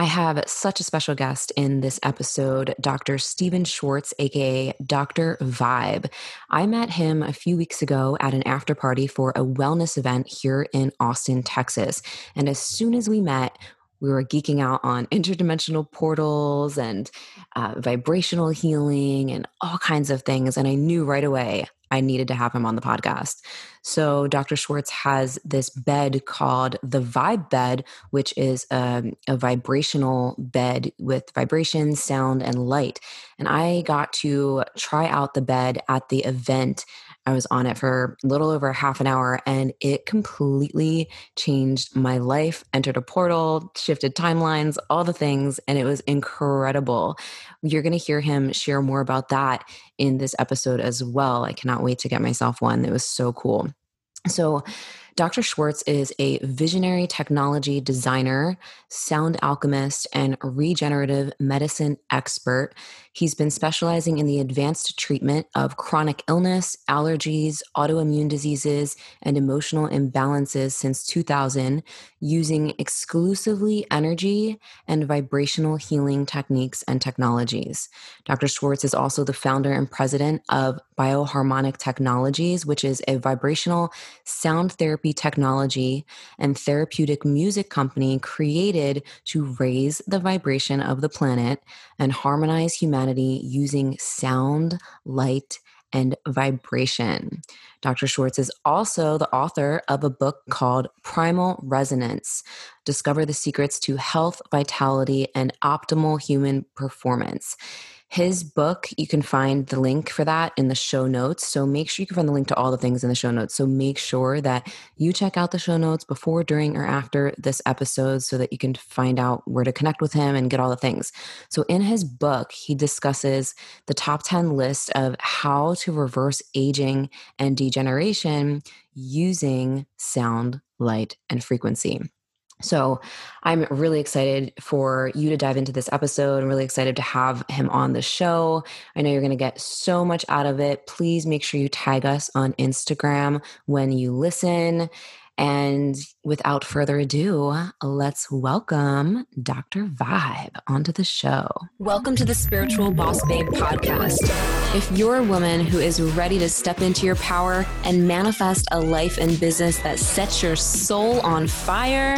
I have such a special guest in this episode, Dr. Stephen Schwartz, aka Dr. Vibe. I met him a few weeks ago at an after party for a wellness event here in Austin, Texas. And as soon as we met, we were geeking out on interdimensional portals and uh, vibrational healing and all kinds of things. And I knew right away I needed to have him on the podcast. So, Dr. Schwartz has this bed called the Vibe Bed, which is a, a, vibrational bed with vibration, sound, and light. And I got to try out the bed at the event I was on it for a little over half an hour and it completely changed my life, entered a portal, shifted timelines, all the things, and it was incredible. You're going to hear him share more about that in this episode as well. I cannot wait to get myself one. It was so cool. So, Dr. Schwartz is a visionary technology designer, sound alchemist, and regenerative medicine expert. He's been specializing in the advanced treatment of chronic illness, allergies, autoimmune diseases, and emotional imbalances since 2000, using exclusively energy and vibrational healing techniques and technologies. Dr. Schwartz is also the founder and president of Bioharmonic Technologies, which is a vibrational sound therapy technology and therapeutic music company created to raise the vibration of the planet and harmonize humanity humanity using sound, light, and vibration. Dr. Schwartz is also the author of a book called Primal Resonance Discover the Secrets to Health, Vitality, and Optimal Human Performance. His book, you can find the link for that in the show notes. So make sure you can find the link to all the things in the show notes. So make sure that you check out the show notes before, during, or after this episode so that you can find out where to connect with him and get all the things. So in his book, he discusses the top 10 list of how to reverse aging and degeneration using sound, light, and frequency. So I'm really excited for you to dive into this episode. I'm really excited to have him on the show. I know you're going to get so much out of it. Please make sure you tag us on Instagram when you listen. And without further ado, let's welcome Dr. Vibe onto the show. Welcome to the Spiritual Boss Babe podcast. If you're a woman who is ready to step into your power and manifest a life and business that sets your soul on fire,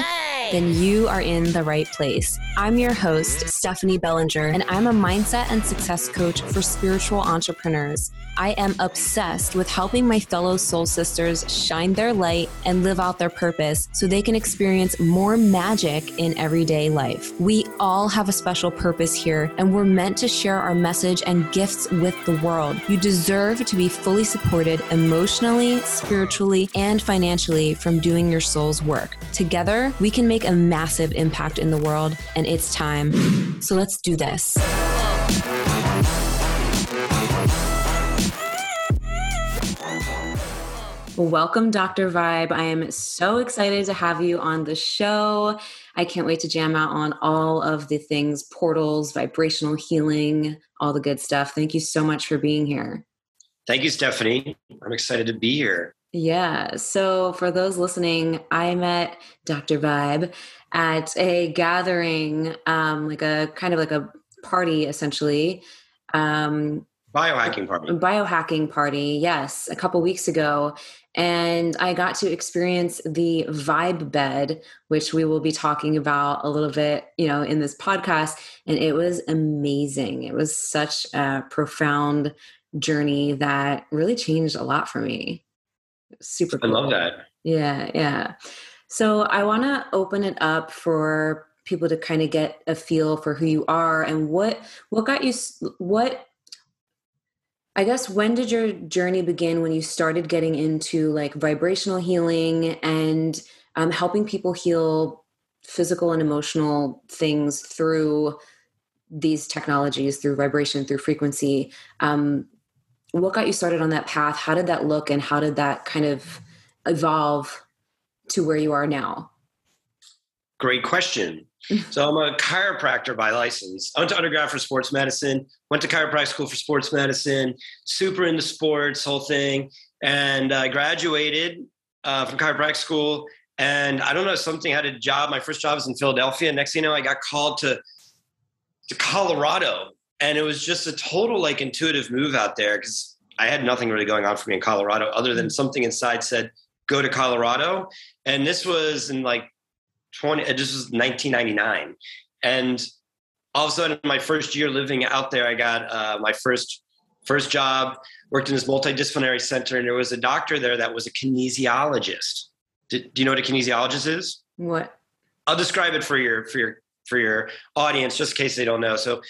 then you are in the right place. I'm your host, Stephanie Bellinger, and I'm a mindset and success coach for spiritual entrepreneurs. I am obsessed with helping my fellow soul sisters shine their light and live out their purpose so they can experience more magic in everyday life. We all have a special purpose here, and we're meant to share our message and gifts with the world. You deserve to be fully supported emotionally, spiritually, and financially from doing your soul's work. Together, we can make a massive impact in the world, and it's time. So let's do this. Welcome, Dr. Vibe. I am so excited to have you on the show. I can't wait to jam out on all of the things portals, vibrational healing, all the good stuff. Thank you so much for being here. Thank you, Stephanie. I'm excited to be here. Yeah. So for those listening, I met Dr. Vibe at a gathering, um, like a kind of like a party essentially. Um, biohacking party. Biohacking party, yes, a couple weeks ago. And I got to experience the vibe bed, which we will be talking about a little bit, you know, in this podcast. And it was amazing. It was such a profound journey that really changed a lot for me super cool. I love that. Yeah, yeah. So I want to open it up for people to kind of get a feel for who you are and what what got you what I guess when did your journey begin when you started getting into like vibrational healing and um, helping people heal physical and emotional things through these technologies, through vibration, through frequency? Um, what got you started on that path? How did that look, and how did that kind of evolve to where you are now? Great question. So I'm a chiropractor by license. I went to undergrad for sports medicine. Went to chiropractic school for sports medicine. Super into sports, whole thing. And I graduated uh, from chiropractic school And I don't know, something had a job. My first job was in Philadelphia. Next thing you know, I got called to to Colorado. And it was just a total like intuitive move out there because I had nothing really going on for me in Colorado other than something inside said, go to Colorado. And this was in like 20, this was 1999. And all of a sudden, my first year living out there, I got uh, my first first job. Worked in this multidisciplinary center, and there was a doctor there that was a kinesiologist. Do, do you know what a kinesiologist is? What? I'll describe it for your for your for your audience, just in case they don't know. So,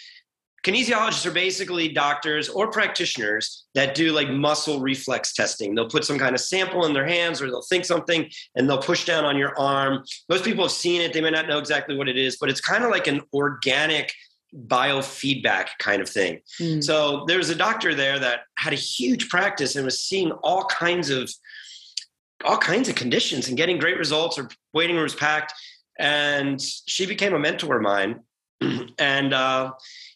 kinesiologists are basically doctors or practitioners that do like muscle reflex testing. They'll put some kind of sample in their hands or they'll think something and they'll push down on your arm. Most people have seen it, they may not know exactly what it is, but it's kind of like an organic biofeedback kind of thing. Mm. So there's a doctor there that had a huge practice and was seeing all kinds of all kinds of conditions and getting great results or waiting rooms packed. And she became a mentor of mine. and uh,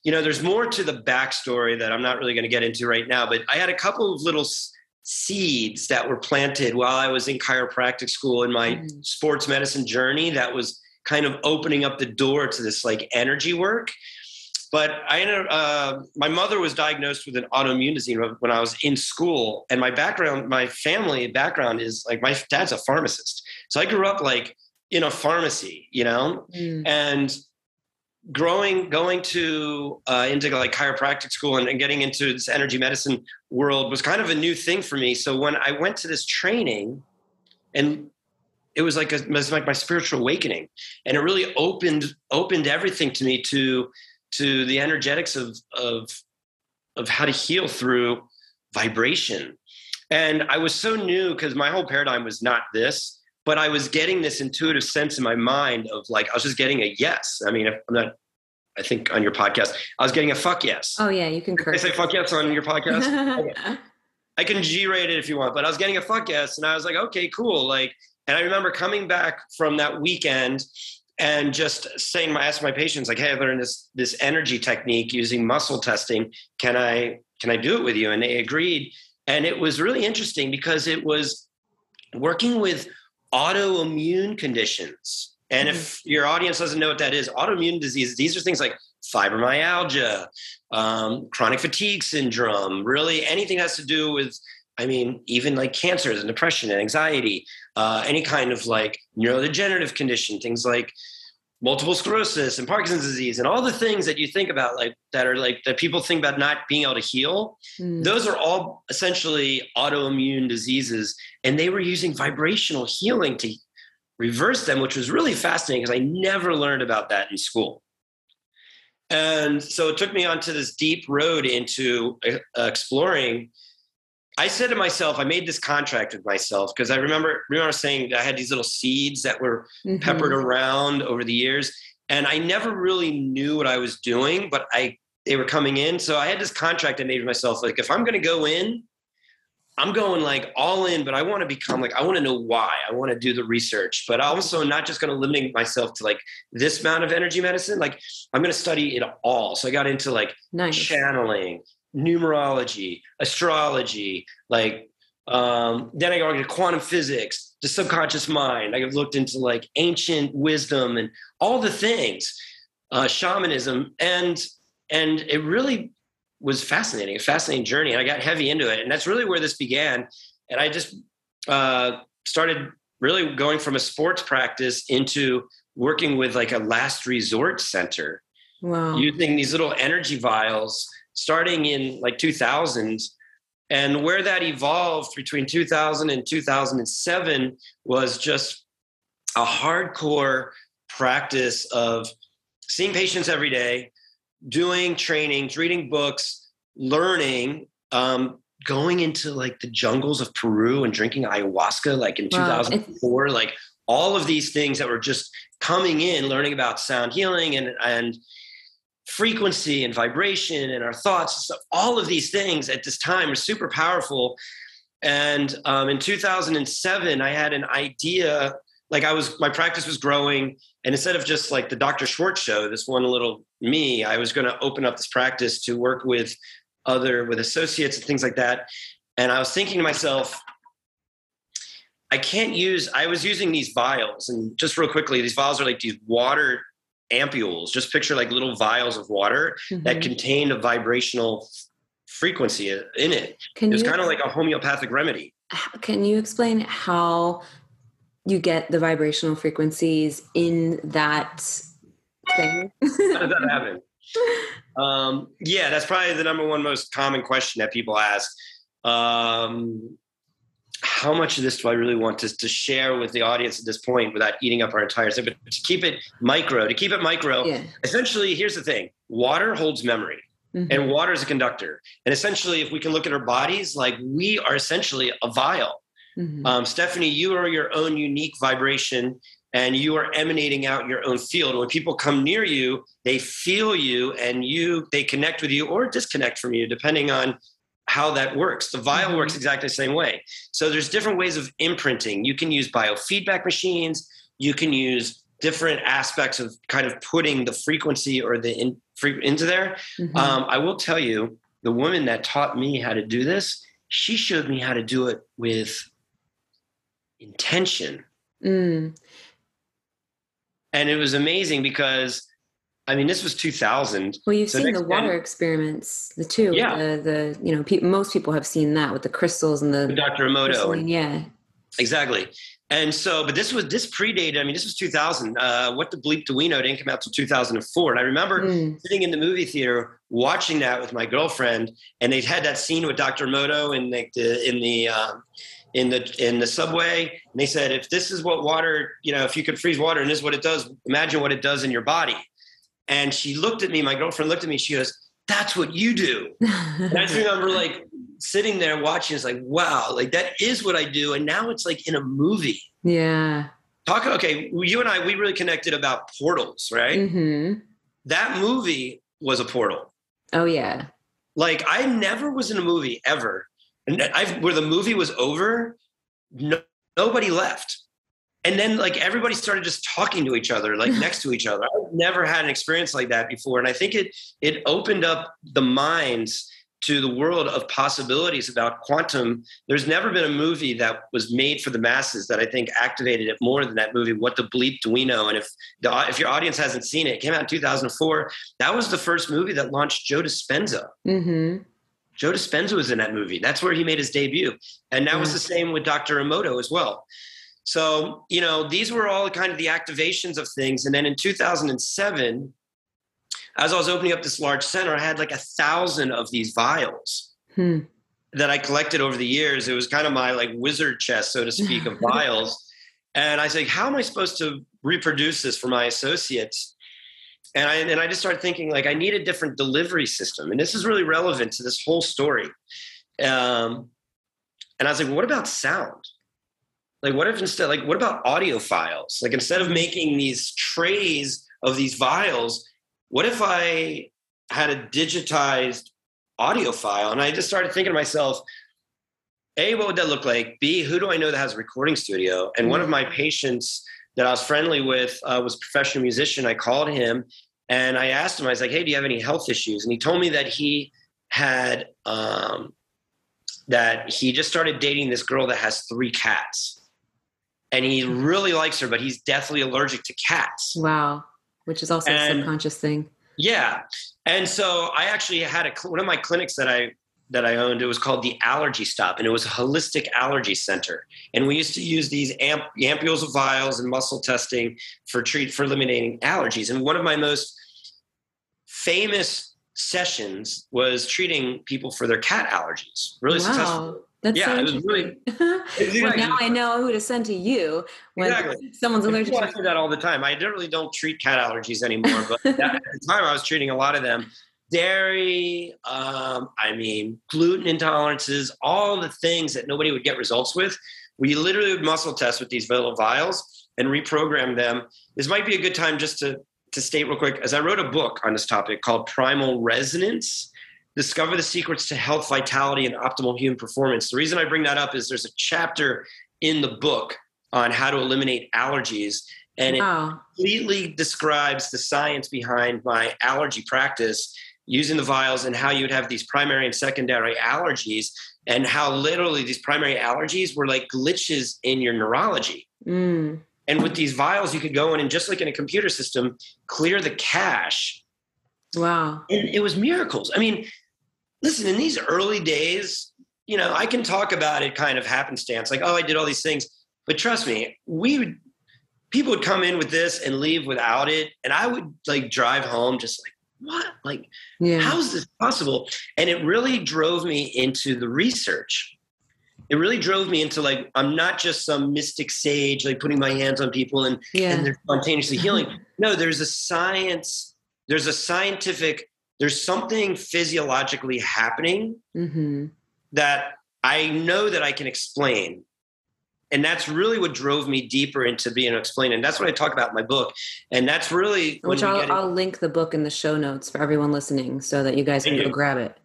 you know, there's more to the backstory that I'm not really going to get into right now, but I had a couple of little seeds that were planted while I was in chiropractic school in my mm-hmm. sports medicine journey that was kind of opening up the door to this like energy work. But I ended uh, my mother was diagnosed with an autoimmune disease when I was in school. And my background, my family background is like my dad's a pharmacist. So I grew up like in a pharmacy, you know? Mm. And growing going to uh, into like chiropractic school and, and, getting into this energy medicine world was kind of a new thing for me. So when i went to this training and it was like a, it was like my spiritual awakening. And it really opened opened everything to me to to the energetics of of of how to heal through vibration. And i was so new because my whole paradigm was not this but I was getting this intuitive sense in my mind of like I was just getting a yes. I mean, I'm not. I think on your podcast, I was getting a fuck yes. Oh yeah, you can. Curse. I say fuck yes on your podcast. okay. I can G rate it if you want, but I was getting a fuck yes, and I was like, okay, cool. Like, and I remember coming back from that weekend and just saying, I asked my patients, like, hey, I learned this this energy technique using muscle testing. Can I can I do it with you? And they agreed, and it was really interesting because it was working with autoimmune conditions. And mm-hmm. if your audience doesn't know what that is, autoimmune disease, these are things like fibromyalgia, um, chronic fatigue syndrome, really anything has to do with, I mean, even like cancers and depression and anxiety, uh, any kind of like neurodegenerative condition, things like multiple sclerosis and Parkinson's disease and all the things that you think about like that are like that people think about not being able to heal mm. those are all essentially autoimmune diseases and they were using vibrational healing to reverse them which was really fascinating because I never learned about that in school and so it took me onto this deep road into uh, exploring I said to myself, I made this contract with myself because I remember remember saying I had these little seeds that were mm-hmm. peppered around over the years, and I never really knew what I was doing, but I they were coming in. So I had this contract I made with myself, like if I'm going to go in, I'm going like all in, but I want to become like I want to know why. I want to do the research, but also not just going to limit myself to like this amount of energy medicine. Like I'm going to study it all. So I got into like nice. channeling, numerology, astrology, like um, then I got into quantum physics, the subconscious mind. I looked into like ancient wisdom and all the things, uh, shamanism, and and it really was fascinating, a fascinating journey. And I got heavy into it, and that's really where this began. And I just uh, started really going from a sports practice into working with like a last resort center, wow. using these little energy vials starting in like 2000 and where that evolved between 2000 and 2007 was just a hardcore practice of seeing patients every day doing trainings reading books learning um, going into like the jungles of peru and drinking ayahuasca like in wow. 2004 like all of these things that were just coming in learning about sound healing and and frequency and vibration and our thoughts all of these things at this time are super powerful and um, in 2007 i had an idea like i was my practice was growing and instead of just like the dr schwartz show this one little me i was going to open up this practice to work with other with associates and things like that and i was thinking to myself I can't use. I was using these vials, and just real quickly, these vials are like these water ampules. Just picture like little vials of water mm-hmm. that contain a vibrational frequency in it. Can it's kind of like a homeopathic remedy. Can you explain how you get the vibrational frequencies in that thing? how does that happen? Um, yeah, that's probably the number one most common question that people ask. Um, how much of this do I really want to, to share with the audience at this point without eating up our entire thing? But to keep it micro, to keep it micro, yeah. essentially, here's the thing water holds memory. Mm-hmm. And water is a conductor. And essentially, if we can look at our bodies, like we are essentially a vial. Mm-hmm. Um, Stephanie, you are your own unique vibration and you are emanating out your own field. When people come near you, they feel you and you they connect with you or disconnect from you, depending on how that works. The vial mm-hmm. works exactly the same way. So there's different ways of imprinting. You can use biofeedback machines. You can use different aspects of kind of putting the frequency or the in, into there. Mm-hmm. Um, I will tell you, the woman that taught me how to do this, she showed me how to do it with intention. Mm. And it was amazing because I mean, this was 2000. Well, you've so seen the water experiments, the two. Yeah. The, the you know, pe- most people have seen that with the crystals and the. Dr. Emoto. yeah. Exactly. And so, but this was this predated. I mean, this was 2000. Uh, what the bleep do we know? didn't come out till 2004. And I remember mm. sitting in the movie theater watching that with my girlfriend, and they had that scene with Dr. Emoto in the in the um, in the in the subway. And they said, if this is what water, you know, if you could freeze water and this is what it does, imagine what it does in your body. And she looked at me, my girlfriend looked at me, she goes, That's what you do. and I just remember like sitting there watching, it's like, wow, like that is what I do. And now it's like in a movie. Yeah. Talk okay, you and I, we really connected about portals, right? Mm-hmm. That movie was a portal. Oh yeah. Like I never was in a movie ever, and I've where the movie was over, no, nobody left and then like everybody started just talking to each other like next to each other i've never had an experience like that before and i think it it opened up the minds to the world of possibilities about quantum there's never been a movie that was made for the masses that i think activated it more than that movie what the bleep do we know and if the if your audience hasn't seen it it came out in 2004 that was the first movie that launched joe dispenza mm-hmm. Joe Dispenza was in that movie. That's where he made his debut. And that was the same with Dr. Emoto as well. So, you know, these were all kind of the activations of things. And then in 2007, as I was opening up this large center, I had like a thousand of these vials hmm. that I collected over the years. It was kind of my like wizard chest, so to speak, of vials. And I said, how am I supposed to reproduce this for my associates? And I, and I just started thinking like I need a different delivery system. And this is really relevant to this whole story. Um, and I was like, well, what about sound? Like, what if instead, like, what about audio files? Like, instead of making these trays of these vials, what if I had a digitized audio file? And I just started thinking to myself, A, what would that look like? B, who do I know that has a recording studio? And one of my patients that I was friendly with uh, was a professional musician. I called him and I asked him, I was like, hey, do you have any health issues? And he told me that he had, um, that he just started dating this girl that has three cats and he really likes her, but he's deathly allergic to cats. Wow, which is also and, a subconscious thing. Yeah, and so I actually had a one of my clinics that I that I owned. It was called the Allergy Stop, and it was a holistic allergy center. And we used to use these amp, ampules of vials and muscle testing for treat for eliminating allergies. And one of my most famous sessions was treating people for their cat allergies. Really wow. successful. That's yeah, so it was really. Well, now I know who to send to you when exactly. someone's allergic. I do that all the time. I really don't treat cat allergies anymore, but at the time I was treating a lot of them. Dairy, um, I mean, gluten intolerances, all the things that nobody would get results with. We literally would muscle test with these little vials and reprogram them. This might be a good time just to to state real quick, as I wrote a book on this topic called Primal Resonance discover the secrets to health, vitality, and optimal human performance. The reason I bring that up is there's a chapter in the book on how to eliminate allergies, and it wow. completely describes the science behind my allergy practice. using the vials and how you would have these primary and secondary allergies and how literally these primary allergies were like glitches in your neurology. Mm. And with these vials, you could go in and just like in a computer system, clear the cache. Wow. And it was miracles. I mean, listen, in these early days, you know, I can talk about it kind of happenstance, like, oh, I did all these things. But trust me, we would people would come in with this and leave without it. And I would like drive home just like, what? Like, yeah. how is this possible? And it really drove me into the research. It really drove me into like, I'm not just some mystic sage, like putting my hands on people and, yeah. and they're spontaneously healing. no, there's a science, there's a scientific, there's something physiologically happening mm-hmm. that I know that I can explain. And that's really what drove me deeper into being able to explain. And that's what i talk about in my book. And that's really which I'll, I'll, link the book in the show notes for everyone listening so that you guys can go grab it.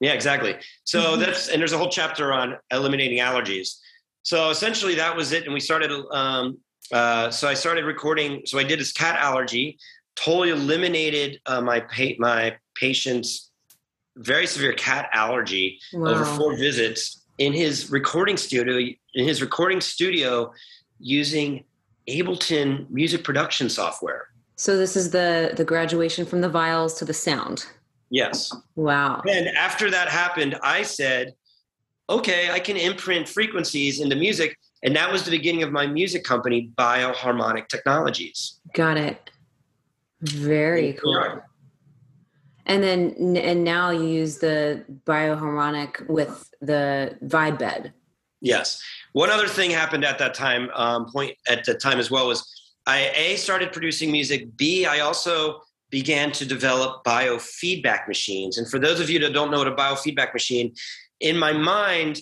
Yeah exactly. So mm-hmm. that's and there's a whole chapter on eliminating allergies. So essentially that was it. And we started um, uh, so i started recording so i did this cat allergy totally eliminated uh, my pa- my patient's very severe cat allergy wow. over four visits in his recording studio in his recording studio using Ableton music production software. So this is the the graduation from the vials to the sound. Yes. Wow. And after that happened, I said, okay, I can imprint frequencies into music. And that was the beginning of my music company, Bioharmonic Technologies. Got it. Very cool. And then and now you use the bioharmonic with the vibe bed. Yes. One other thing happened at that time um, point at the time as well was I a started producing music. B I also began to develop biofeedback machines. And for those of you that don't know what a biofeedback machine, in my mind,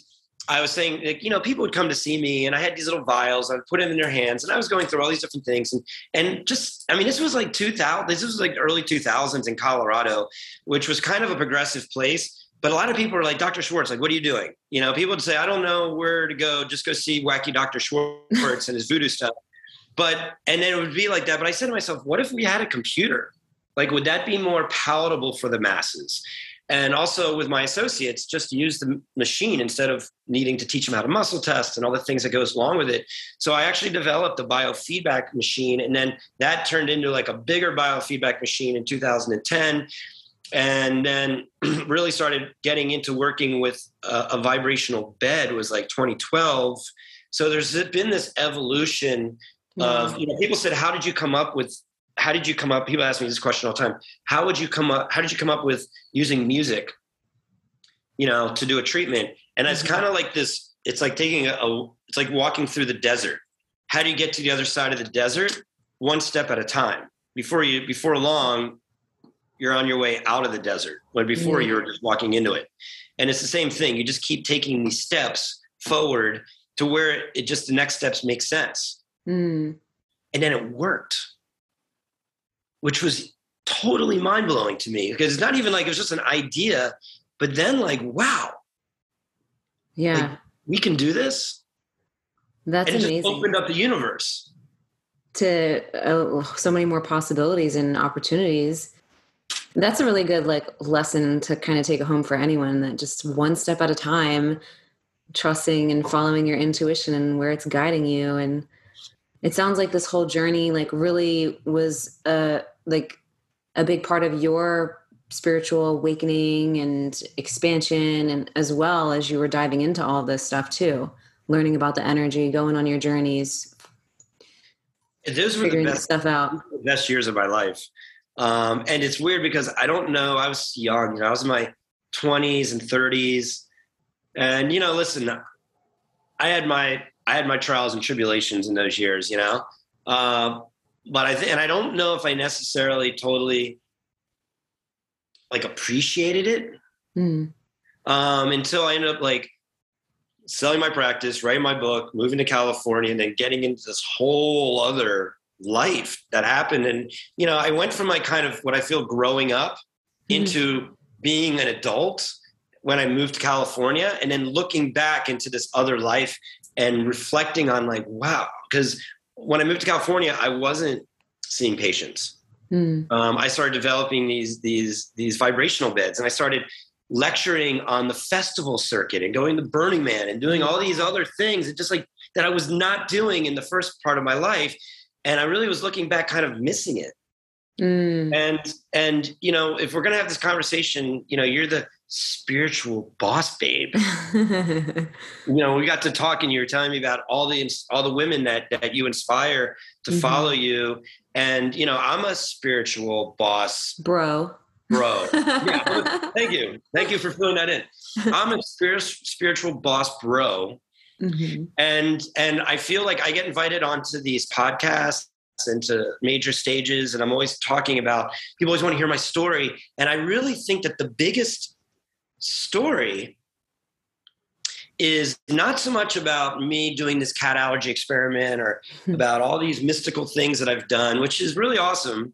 I was saying, like, you know, people would come to see me and I had these little vials, I'd put them in their hands and I was going through all these different things. And, and just, I mean, this was like 2000, this was like early 2000s in Colorado, which was kind of a progressive place. But a lot of people were like, Dr. Schwartz, like, what are you doing? You know, people would say, I don't know where to go. Just go see wacky Dr. Schwartz and his voodoo stuff. But, and then it would be like that. But I said to myself, what if we had a computer? Like, would that be more palatable for the masses? And also with my associates, just use the machine instead of needing to teach them how to muscle test and all the things that goes along with it. So I actually developed a biofeedback machine, and then that turned into like a bigger biofeedback machine in 2010 and then really started getting into working with a, a, vibrational bed was like 2012 so there's been this evolution of you know people said how did you come up with how did you come up people ask me this question all the time how would you come up how did you come up with using music you know to do a treatment? And it's mm-hmm. kind of like this it's like taking a, a it's like walking through the desert. How do you get to the other side of the desert? One step at a time. Before you before long you're on your way out of the desert when before mm. you were just walking into it. And it's the same thing you just keep taking these steps forward to where it just the next steps make sense. Mm. and then it worked which was totally mind-blowing to me because it's not even like it was just an idea but then like wow. Yeah. Like, we can do this? That's and it amazing. just opened up the universe. To uh, so many more possibilities and opportunities. That's a really good like lesson to kind of take home for anyone that just one step at a time trusting and following your intuition and where it's guiding you and it sounds like this whole journey like really was a like a big part of your spiritual awakening and expansion and as well as you were diving into all this stuff too learning about the energy going on your journeys those were the best stuff out best years of my life um, and it's weird because I don't know. I was young, you know, I was in my 20s and 30s, and you know, listen, I had my I had my trials and tribulations in those years, you know. Uh, but I think, and I don't know if I necessarily totally like appreciated it mm. um, until I ended up like selling my practice, writing my book, moving to California, and then getting into this whole other life that happened. And, you know, I went from like kind of what I feel growing up mm-hmm. into being an adult when I moved to California and then looking back into this other life and reflecting on like, wow, because when I moved to California, I wasn't seeing patients. Mm. Um, I started developing these these these vibrational beds, and I started lecturing on the festival circuit and going to Burning Man and doing all these other things. It just like that I was not doing in the first part of my life, and I really was looking back, kind of missing it. Mm. And and you know, if we're gonna have this conversation, you know, you're the spiritual boss babe. you know, we got to talk, and you were telling me about all the all the women that that you inspire to Mhm. follow you. And you know, I'm a spiritual boss Bro. bro. Yeah, thank you, thank you for filling that in. I'm a spirit, spiritual boss bro, Mhm. and and I feel like I get invited onto these podcasts and to major stages, and I'm always talking about. People always want to hear my story, and I really think that the biggest story is not so much about me doing this cat allergy experiment or about all these mystical things that I've done, which is really awesome.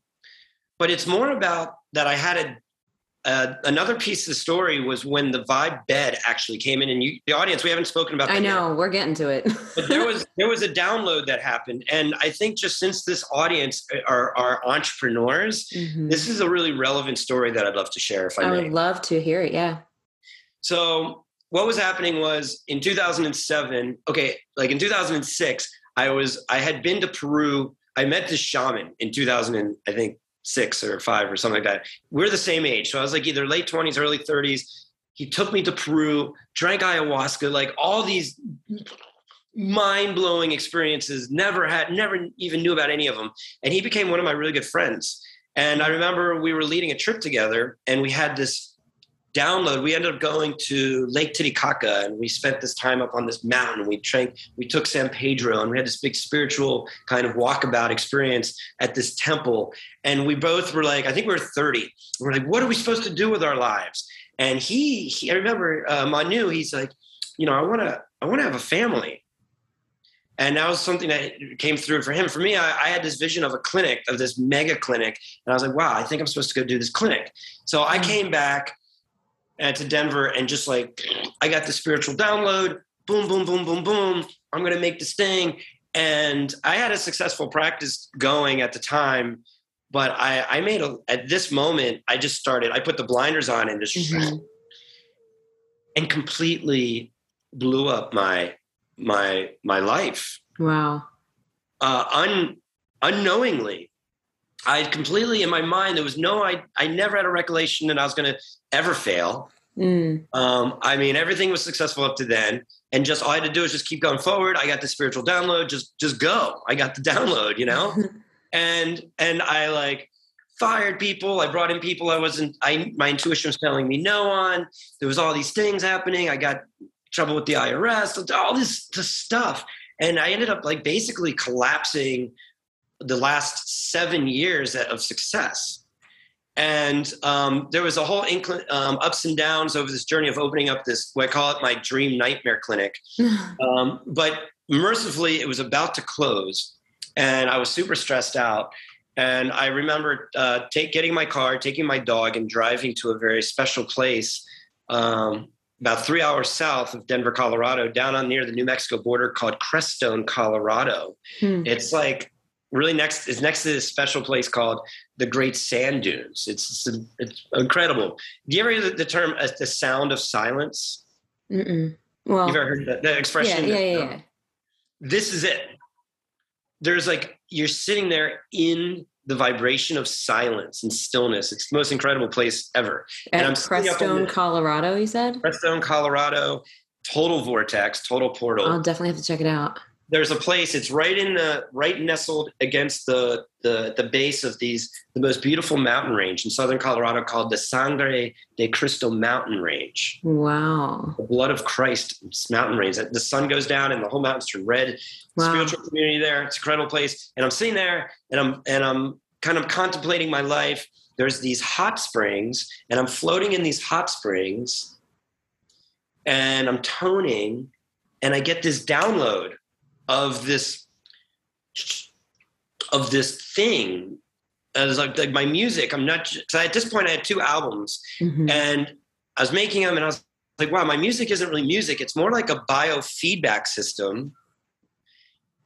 But it's more about that I had a uh, another piece of the story was when the vibe bed actually came in, and you, the audience, we haven't spoken about. I that yet know. We're getting to it. but there was there was a download that happened and i think just since this audience are, are entrepreneurs Mhm. this is a really relevant story that i'd love to share if i, I may would love to hear it. Yeah. So what was happening was in 2007 okay like in 2006 i was i had been to peru. I met this shaman in 2000 and i think six or five or something like that. We're the same age. So i was like either late 20s early 30s he took me to peru drank ayahuasca like all these mind-blowing experiences never had never even knew about any of them. And he became one of my really good friends. And i remember we were leading a trip together and we had this download we ended up going to lake titicaca and we spent this time up on this mountain. We drank we took san pedro and we had this big spiritual kind of walkabout experience at this temple. And we both were like i think we were 30 we're like what are we supposed to do with our lives? And he, he i remember uh, manu he's like you know i want to i want to have a family. And that was something that came through for him. For me, I, I, had this vision of a clinic, of this mega clinic, and I was like, "Wow, I think I'm supposed to go do this clinic." So I came back uh, to Denver and just like I got the spiritual download. Boom, boom, boom, boom, boom. I'm gonna make this thing, and I had a successful practice going at the time. But I, I made a at this moment, I just started. I put the blinders on and just Mhm. and completely blew up my my my life Wow. uh, un, unknowingly. I completely in my mind there was no I I never had a recollection that I was going to ever fail. Mm. Um, I mean everything was successful up to then, and just all I had to do is just keep going forward. I got the spiritual download, just just go. I got the download, you know, and and I like fired people. I brought in people I wasn't. I my intuition was telling me no on. There was all these things happening. I got trouble with the IRS. All this, this stuff, and I ended up like basically collapsing the last seven years of success. And um, there was a whole incl- um, ups and downs over this journey of opening up this, what I call it my dream nightmare clinic. Um, but mercifully, it was about to close, and I was super stressed out. And I remember uh, take, getting my car, taking my dog, and driving to a very special place um, about three hours south of Denver, Colorado, down on near the New Mexico border called Crestone, Colorado. Hmm. It's like really next is next to this special place called the Great Sand Dunes. It's it's, it's incredible. Do you ever hear the, term uh, the sound of silence? Mm-mm. Well, You've ever heard that, that yeah, expression? yeah, yeah, yeah. This is it. There's like you're sitting there in the vibration of silence and stillness. It's the most incredible place ever. And At I'm sitting Crestone, Colorado, you said? Crestone, Colorado, total vortex, total portal. I'll definitely have to check it out. There's a place. It's right in the right nestled against the the the base of these the most beautiful mountain range in southern Colorado called the Sangre de Cristo Mountain Range. Wow. The blood of Christ mountain range. The sun goes down and the whole mountains turn red. Wow. Spiritual community there. It's an incredible place. And I'm sitting there and I'm and I'm kind of contemplating my life. There's these hot springs, and I'm floating in these hot springs, and I'm toning, and I get this download of this of this thing. As like, like my music, I'm not. Cause at this point, I had two albums, Mhm. and I was making them, and I was like, "Wow, my music isn't really music. It's more like a biofeedback system."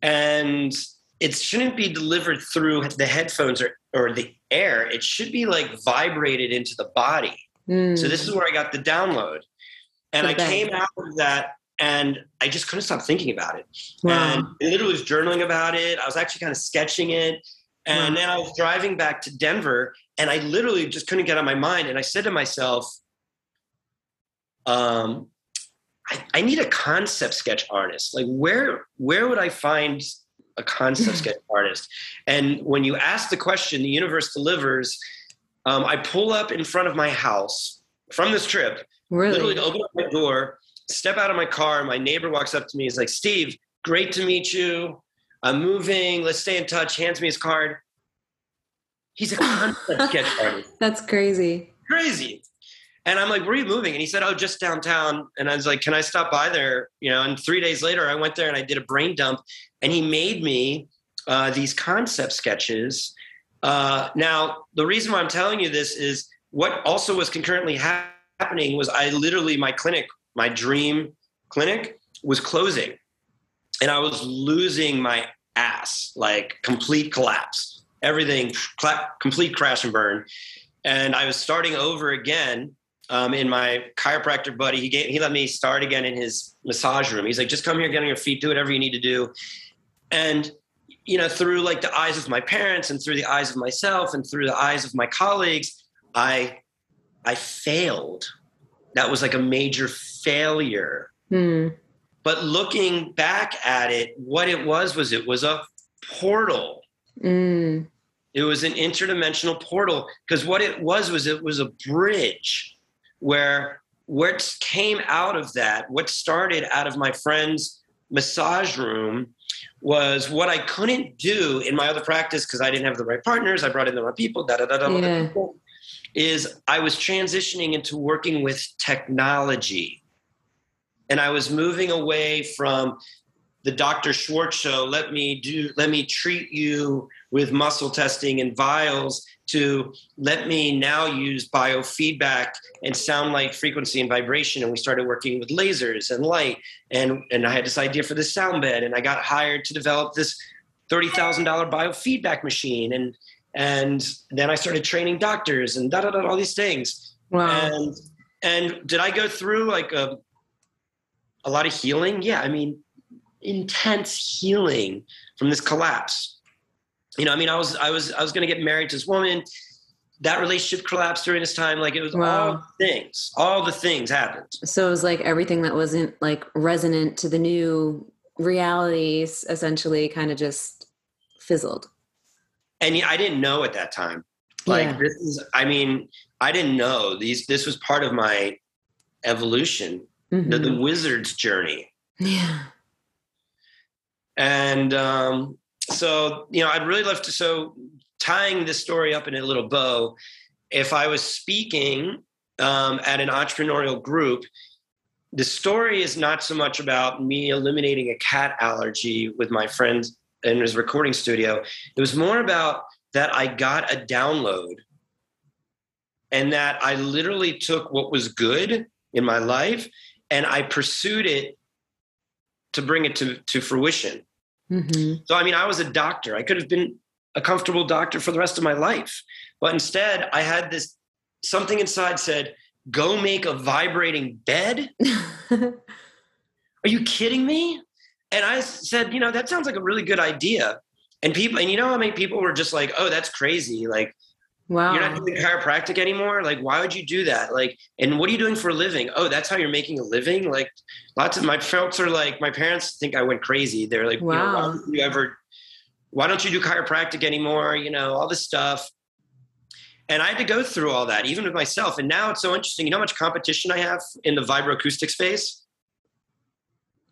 And it shouldn't be delivered through the headphones or, or the air. It should be like vibrated into the body. Mm. So this is where I got the download. And I came out of that and I just couldn't stop thinking about it. Wow. And I literally was journaling about it. I was actually kind of sketching it. And wow. then I was driving back to Denver and I literally just couldn't get on my mind. And I said to myself, um, I, I need a concept sketch artist. Like where where would I find a concept sketch artist? And when you ask the question, the universe delivers. Um, I pull up in front of my house from this trip. Really? Literally open up my door, step out of my car, my neighbor walks up to me. He's like, "Steve, great to meet you. I'm moving. Let's stay in touch." Hands me his card. He's a concept sketch artist. That's crazy. Crazy. And I'm like, where are you moving? And he said, oh, just downtown. And I was like, can I stop by there? You know, and three days later, I went there and I did a brain dump. And he made me uh, these concept sketches. Uh, now, the reason why I'm telling you this is what also was concurrently happening was I literally, my clinic, my dream clinic was closing. And I was losing my ass, like complete collapse, everything, complete crash and burn. And I was starting over again um, in my chiropractor buddy, he gave, he let me start again in his massage room. He's like, just come here, get on your feet, do whatever you need to do. And, you know, through like the eyes of my parents and through the eyes of myself and through the eyes of my colleagues, I, I failed. That was like a major failure. Hmm. But looking back at it, what it was was it was a portal. Mm. It was an interdimensional portal because what it was was it was a bridge where what came out of that, what started out of my friend's massage room was what I couldn't do in my other practice because I didn't have the right partners. I brought in the right people, da da da da. Yeah. Is I was transitioning into working with technology. And I was moving away from the Dr. Schwartz show, let me do, let me treat you with muscle testing and vials to let me now use biofeedback and sound like frequency and vibration. And we started working with lasers and light. And, and I had this idea for the sound bed. And I got hired to develop this $30,000 biofeedback machine. And, and then I started training doctors and da da da, all these things. Wow. And, and did I go through like a, a lot of healing? Yeah. I mean, intense healing from this collapse you know, I mean, I was I was I was going to get married to this woman. That relationship collapsed during this time. Like it was wow. all things, all the things happened. So it was like everything that wasn't like resonant to the new realities essentially kind of just fizzled. And I didn't know at that time. Like yeah. this is, I mean, I didn't know these. This was part of my evolution, mm-hmm. the, the wizard's journey. Yeah. And um, so you know i'd really love to so tying this story up in a little bow if i was speaking um, at an entrepreneurial group the story is not so much about me eliminating a cat allergy with my friend in his recording studio it was more about that i got a download and that i literally took what was good in my life and i pursued it to bring it to, to fruition Mm-hmm. So, I mean, I was a doctor. I could have been a comfortable doctor for the rest of my life. But instead, I had this something inside said, go make a vibrating bed. Are you kidding me? And I said, you know, that sounds like a really good idea. And people, and you know how many people were just like, oh, that's crazy. Like, Wow. You're not doing chiropractic anymore? Like, why would you do that? Like, and what are you doing for a living? Oh, that's how you're making a living? Like, lots of my folks are like, my parents think I went crazy. They're like, wow. You know, why don't you ever, why don't you do chiropractic anymore? You know, all this stuff. And I had to go through all that, even with myself. And now it's so interesting. You know how much competition I have in the vibroacoustic space?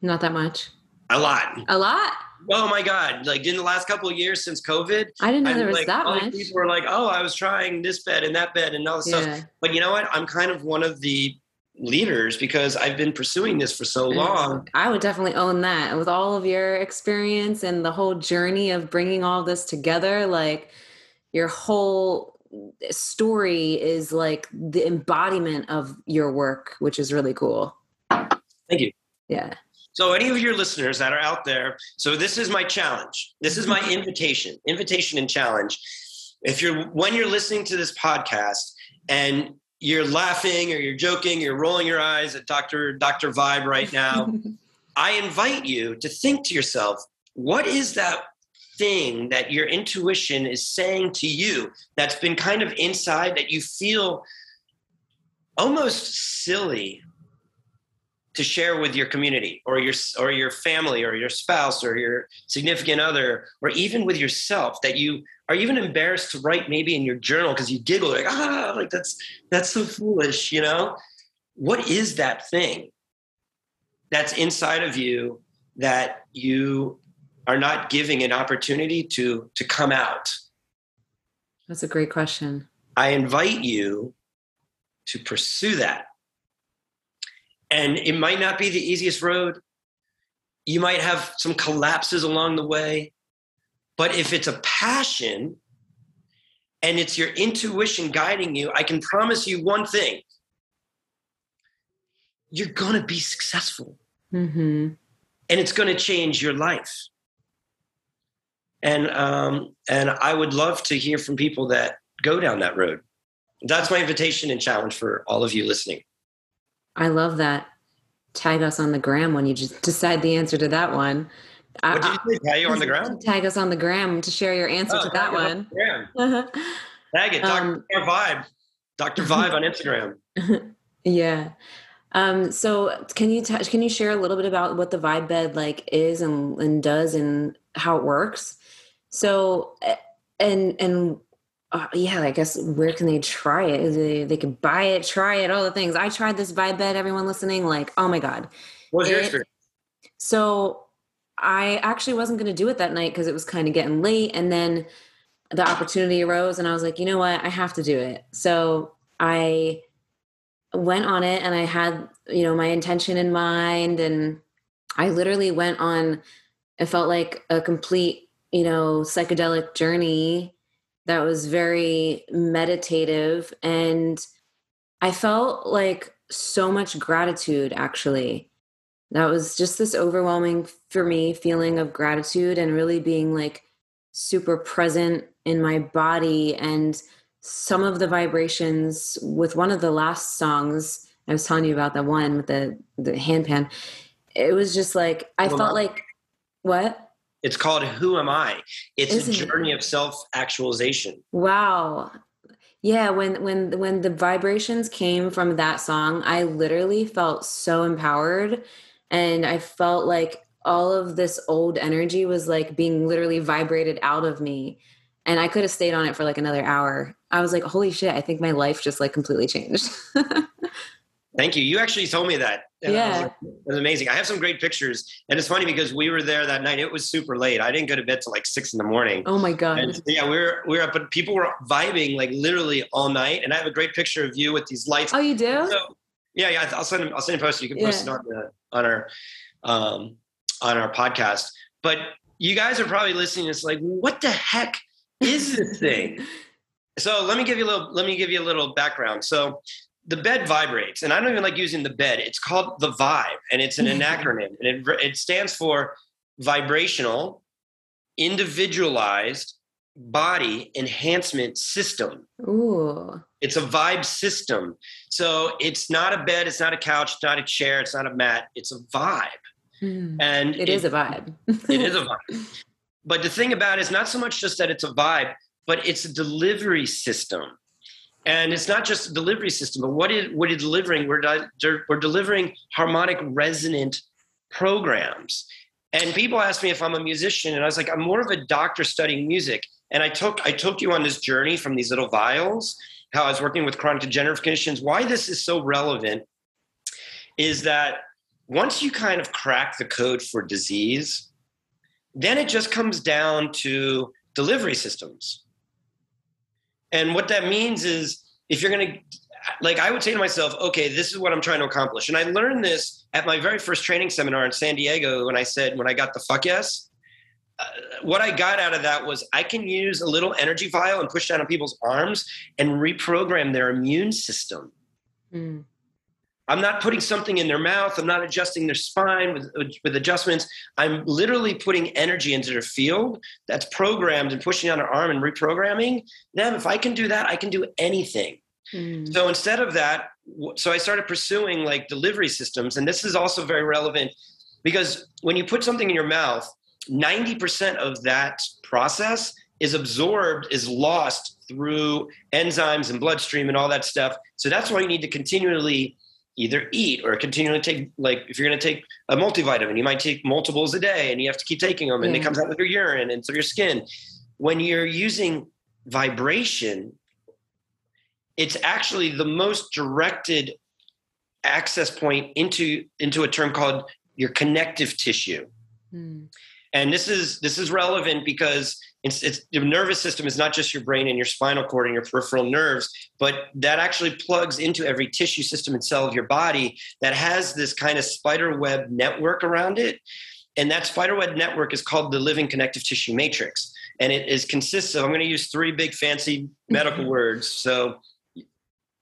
Not that much. A lot. A lot? Oh my God. Like in the last couple of years since COVID. I didn't know I'm there was like, that much. People were like, oh, I was trying this bed and that bed and all this yeah. stuff. But you know what? I'm kind of one of the leaders because I've been pursuing this for so mm. long. I would definitely own that. With all of your experience and the whole journey of bringing all this together, like your whole story is like the embodiment of your work, which is really cool. Thank you. Yeah. So, any of your listeners that are out there, so this is my challenge. This is my invitation, invitation and challenge. if you're when you're listening to this podcast and you're laughing or you're joking, you're rolling your eyes at Dr. Dr. Vibe right now, I invite you to think to yourself, what is that thing that your intuition is saying to you that's been kind of inside that you feel almost silly to share with your community or your or your family or your spouse or your significant other or even with yourself that you are even embarrassed to write maybe in your journal because you giggle like ah like that's that's so foolish you know? What is that thing that's inside of you that you are not giving an opportunity to to come out? That's a great question. I invite you to pursue that and it might not be the easiest road you might have some collapses along the way but if it's a passion and it's your intuition guiding you i can promise you one thing you're going to be successful mm-hmm. and it's going to change your life and um, and I would love to hear from people that go down that road. That's my invitation and challenge for all of you listening. I love that. Tag us on the gram when you just decide the answer to that one. What did you say? Tag you on the gram? Tag us on the gram to share your answer oh, to that one. Uh-huh. Tag it, Dr. Um, Vibe, Dr. Vibe on Instagram. yeah. Um, so can you t- can you share a little bit about what the vibe bed like is and, and does and how it works? So, and, and, uh, yeah, I guess where can they try it? They, they can buy it, try it, all the things. I tried this vibe bed, everyone listening, like, oh my God. What was it, your experience? So I actually wasn't going to do it that night because it was kind of getting late. And then the opportunity arose and I was like, you know what? I have to do it. So I went on it and I had, you know, my intention in mind. And I literally went on, it felt like a complete you know, psychedelic journey that was very meditative. And I felt like so much gratitude actually. That was just this overwhelming for me feeling of gratitude and really being like super present in my body and some of the vibrations with one of the last songs I was telling you about that one with the the handpan. It was just like I felt like what? It's called Who Am I? It's Isn't a journey it? of self actualization. Wow. Yeah, when when when the vibrations came from that song, I literally felt so empowered and I felt like all of this old energy was like being literally vibrated out of me and I could have stayed on it for like another hour. I was like, "Holy shit, I think my life just like completely changed." Thank you. You actually told me that. Yeah. It was amazing. I have some great pictures. And it's funny because we were there that night. It was super late. I didn't go to bed till like six in the morning. Oh my God. And yeah, we were we were up, but people were vibing like literally all night. And I have a great picture of you with these lights. Oh, you do? So, yeah, yeah. I'll send I'll send a post. You can post yeah. it on the on our um on our podcast. But you guys are probably listening. It's like, what the heck is this thing? so let me give you a little let me give you a little background. So the bed vibrates and i don't even like using the bed. It's called the vibe and it's an acronym and it, it stands for vibrational individualized body enhancement system. Ooh. it's a vibe system. So it's not a bed it's not a couch it's not a chair it's not a mat it's a vibe. Mm. and it, it is a vibe. It is a vibe. But the thing about it is not so much just that it's a vibe but it's a delivery system and it's not just delivery system, but what is what is delivering? We're di- we're delivering harmonic resonant programs. And people ask me if I'm a musician, and I was like, I'm more of a doctor studying music. And I took I took you on this journey from these little vials, how I was working with chronic degenerative conditions. Why this is so relevant is that once you kind of crack the code for disease, then it just comes down to delivery systems and what that means is if you're going to, like, I would say to myself, okay, this is what I'm trying to accomplish. And I learned this at my very first training seminar in San Diego when I said, when I got the fuck yes. Uh, what I got out of that was I can use a little energy vial and push down on people's arms and reprogram their immune system. Mm. I'm not putting something in their mouth. I'm not adjusting their spine with, with adjustments. I'm literally putting energy into their field that's programmed and pushing on their arm and reprogramming them. If I can do that, I can do anything. Mm. So instead of that, so I started pursuing like delivery systems. And this is also very relevant because when you put something in your mouth, 90% of that process is absorbed, is lost through enzymes and bloodstream and all that stuff. So that's why you need to continually either eat or continually take like if you're going to take a multivitamin you might take multiples a day and you have to keep taking them and it comes out with your urine and through your skin. When you're using vibration it's actually the most directed access point into into a term called your connective tissue. Mm. and this is this is relevant because it's, it's the nervous system is not just your brain and your spinal cord and your peripheral nerves, but that actually plugs into every tissue system and cell of your body that has this kind of spider web network around it. And that spider web network is called the living connective tissue matrix. And it is consists of, I'm going to use three big fancy medical mm-hmm. words. So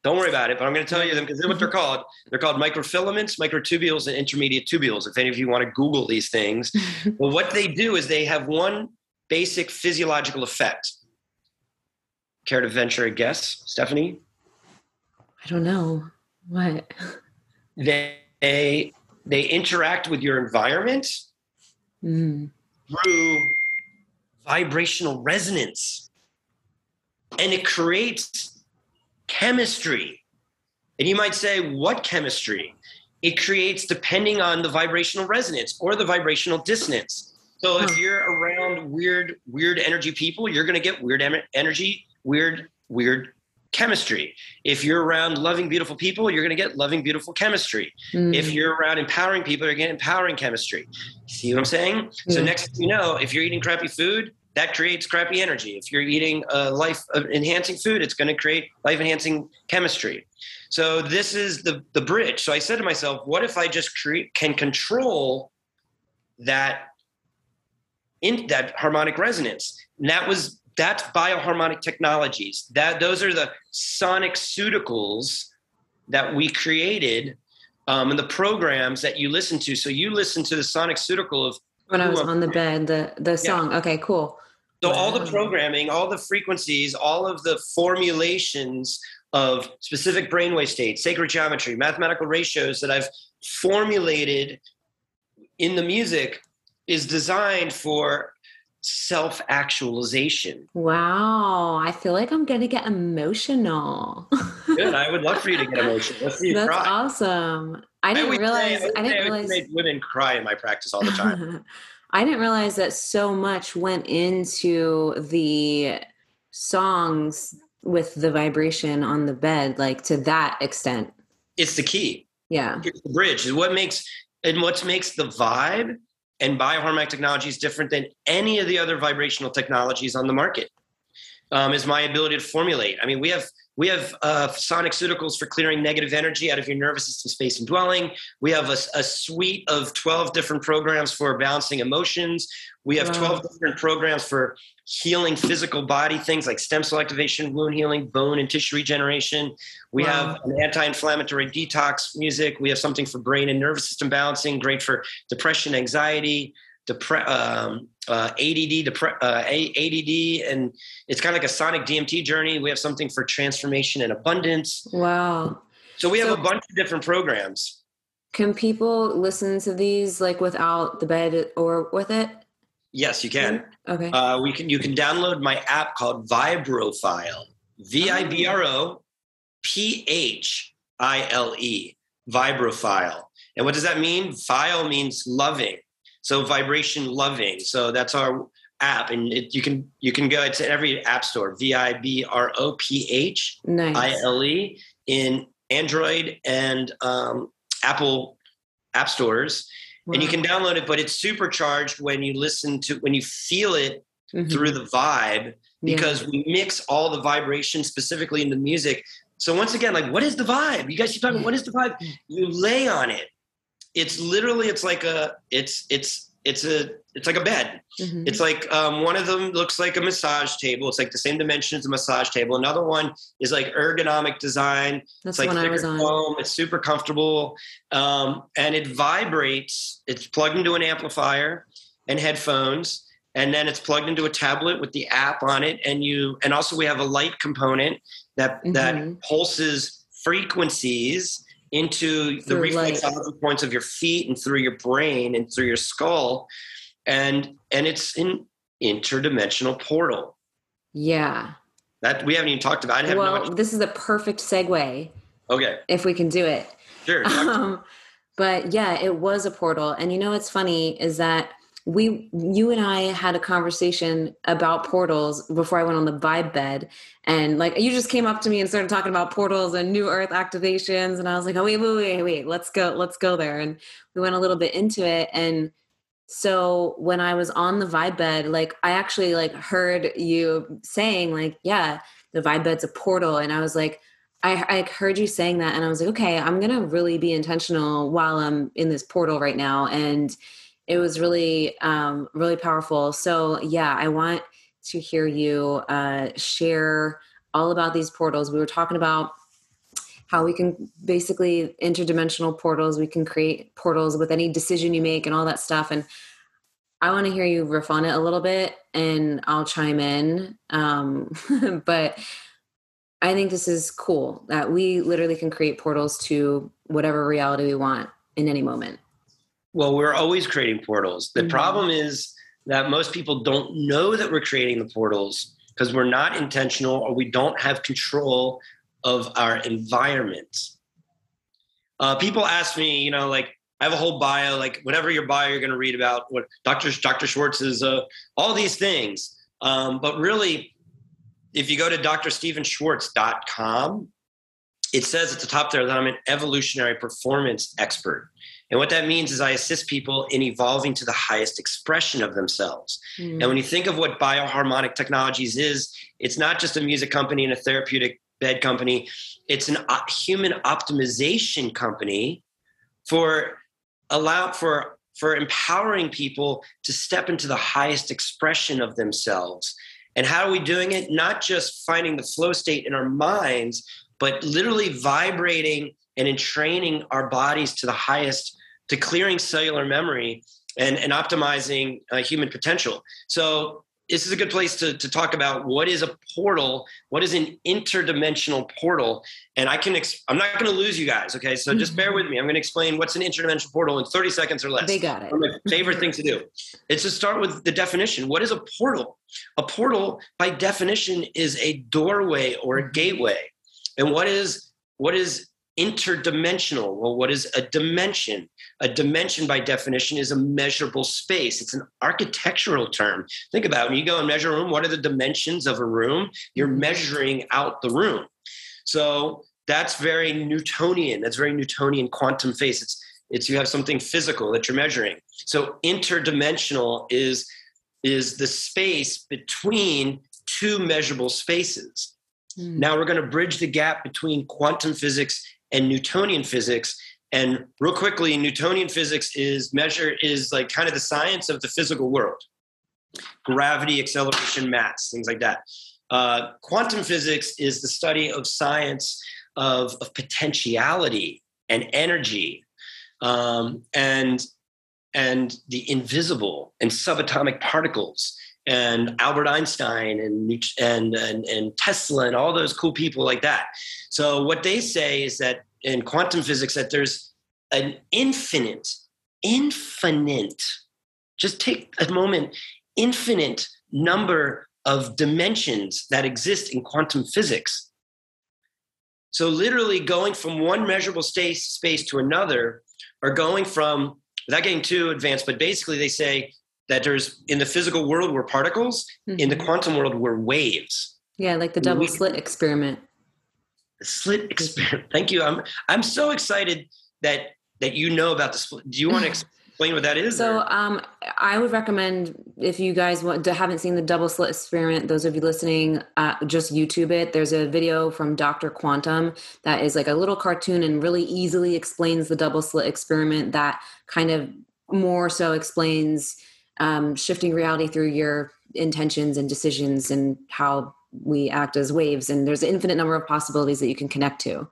don't worry about it, but I'm going to tell you them because is what they're called. They're called microfilaments, microtubules, and intermediate tubules. If any of you want to Google these things, well, what they do is they have one basic physiological effect. Care to venture a guess, Stephanie? I don't know. What? They they, they interact with your environment mm. through vibrational resonance. And it creates chemistry. And you might say, what chemistry? It creates depending on the vibrational resonance or the vibrational dissonance. So if you're around weird, weird energy people, you're going to get weird em- energy, weird, weird chemistry. If you're around loving, beautiful people, you're going to get loving, beautiful chemistry. Mm. If you're around empowering people, you're going to get empowering chemistry. See what I'm saying? Mm. So next you know, if you're eating crappy food, that creates crappy energy. If you're eating a life enhancing food, it's going to create life enhancing chemistry. So this is the the bridge. So I said to myself, what if I just create can control that in that harmonic resonance. And that was that's bioharmonic technologies. That those are the sonic pseuticals that we created um, and the programs that you listen to. So you listen to the sonic pseutical of when I was on the bed, the the song. Yeah. Okay, cool. So wow. all the programming, all the frequencies, all of the formulations of specific brainwave states, sacred geometry, mathematical ratios that I've formulated in the music is designed for self actualization. Wow. I feel like I'm going to get emotional. Good. I would love for you to get emotional. That's cry. awesome. I didn't I realize. Say, I, I, didn't realize. Make women cry in my practice all the time. I didn't realize that so much went into the songs with the vibration on the bed, like to that extent. It's the key. Yeah. It's the bridge. What makes and what makes the vibe and bioharmonic technology is different than any of the other vibrational technologies on the market. Um, is my ability to formulate. I mean, we have we have uh, sonic pseuticals for clearing negative energy out of your nervous system space and dwelling. We have a, a suite of 12 different programs for balancing emotions. We have wow. 12 different programs for healing physical body things like stem cell activation, wound healing, bone and tissue regeneration. We wow. have an anti-inflammatory detox music. We have something for brain and nervous system balancing, great for depression, anxiety, depre- um, uh, ADD, depre- uh, ADD, and it's kind of like a sonic DMT journey. We have something for transformation and abundance. Wow. So we have so- a bunch of different programs. Can people listen to these like without the bed or with it? Yes, you can. Okay. Uh, we can. You can download my app called Vibrophile. V i b r o p h i l e. Vibrophile. And what does that mean? File means loving. So vibration loving. So that's our app, and it, you can you can go to every app store. V i b r o p h i l e in Android and um, Apple app stores wow. and you can download it but it's supercharged when you listen to when you feel it mm-hmm. through the vibe because yeah. we mix all the vibration specifically in the music so once again like what is the vibe you guys keep talking what is the vibe you lay on it it's literally it's like a it's it's it's a it's like a bed. Mm-hmm. It's like um, one of them looks like a massage table. It's like the same dimension as a massage table. Another one is like ergonomic design. That's it's like I was on. Foam. It's super comfortable, um, and it vibrates. It's plugged into an amplifier and headphones, and then it's plugged into a tablet with the app on it. And you and also we have a light component that mm-hmm. that pulses frequencies into the reflexology points of your feet and through your brain and through your skull. And and it's an interdimensional portal. Yeah. That we haven't even talked about I well this is a perfect segue okay. if we can do it. Sure. Um, but yeah it was a portal. And you know what's funny is that we you and i had a conversation about portals before i went on the vibe bed. And like you just came up to me and started talking about portals and new earth activations. And i was like oh wait wait wait wait let's go let's go there. And we went a little bit into it. And so when i was on the vibe bed like i actually like heard you saying like yeah the vibe bed's a portal. And i was like I, I heard you saying that. And i was like okay i'm gonna really be intentional while i'm in this portal right now. And it was really um, really powerful. So yeah i want to hear you uh, share all about these portals. We were talking about how we can basically interdimensional portals we can create portals with any decision you make and all that stuff. And i want to hear you riff on it a little bit and i'll chime in um, but i think this is cool that we literally can create portals to whatever reality we want in any moment well, we're always creating portals. The mm-hmm. problem is that most people don't know that we're creating the portals because we're not intentional or we don't have control of our environment. Uh, people ask me, you know, like I have a whole bio, like whatever your bio you're going to read about what Dr. Dr. Schwartz is, uh, all these things. Um, but really, if you go to drstevenschwartz.com, it says at the top there that I'm an evolutionary performance expert. And what that means is I assist people in evolving to the highest expression of themselves. Mm. And when you think of what bioharmonic technologies is, it's not just a music company and a therapeutic bed company, it's an uh, human optimization company for allow for for empowering people to step into the highest expression of themselves. And how are we doing it? Not just finding the flow state in our minds, but literally vibrating and entraining our bodies to the highest to clearing cellular memory and, and optimizing uh, human potential. So this is a good place to, to talk about what is a portal, what is an interdimensional portal. And I can, I'm not going to lose you guys. Okay. So just bear with me. I'm going to explain what's an interdimensional portal in 30 seconds or less. They got it. One of my favorite things to do. It's to start with the definition. What is a portal? A portal by definition is a doorway or a gateway. And what is, what is interdimensional? Well, what is a dimension? A dimension, by definition, is a measurable space. It's an architectural term. Think about it. when you go and measure a room, what are the dimensions of a room? You're mm-hmm. measuring out the room. So that's very Newtonian. That's very Newtonian quantum phase. It's it's you have something physical that you're measuring. So interdimensional is is the space between two measurable spaces. Mm. Now we're going to bridge the gap between quantum physics and Newtonian physics. And real quickly, Newtonian physics is measure is like kind of the science of the physical world, gravity, acceleration, mass, things like that. Uh, quantum physics is the study of science of, of potentiality and energy, um, and and the invisible and subatomic particles and Albert Einstein and, and, and, and Tesla and all those cool people like that. So what they say is that in quantum physics that there's an infinite, infinite, just take a moment, infinite number of dimensions that exist in quantum physics. So literally going from one measurable space, space to another, or going from without getting too advanced, but basically they say that there's in the physical world we're particles, mm-hmm. in the mm-hmm. quantum world we're waves. Yeah, like the double we, slit experiment. The slit experiment. Thank you. I'm I'm so excited that that you know about the split. Do you want to explain what that is? So, um, I would recommend if you guys want to, haven't seen the double slit experiment, those of you listening, uh, just YouTube it. There's a video from Dr. Quantum that is like a little cartoon and really easily explains the double slit experiment that kind of more so explains um, shifting reality through your intentions and decisions and how we act as waves. And there's an infinite number of possibilities that you can connect to.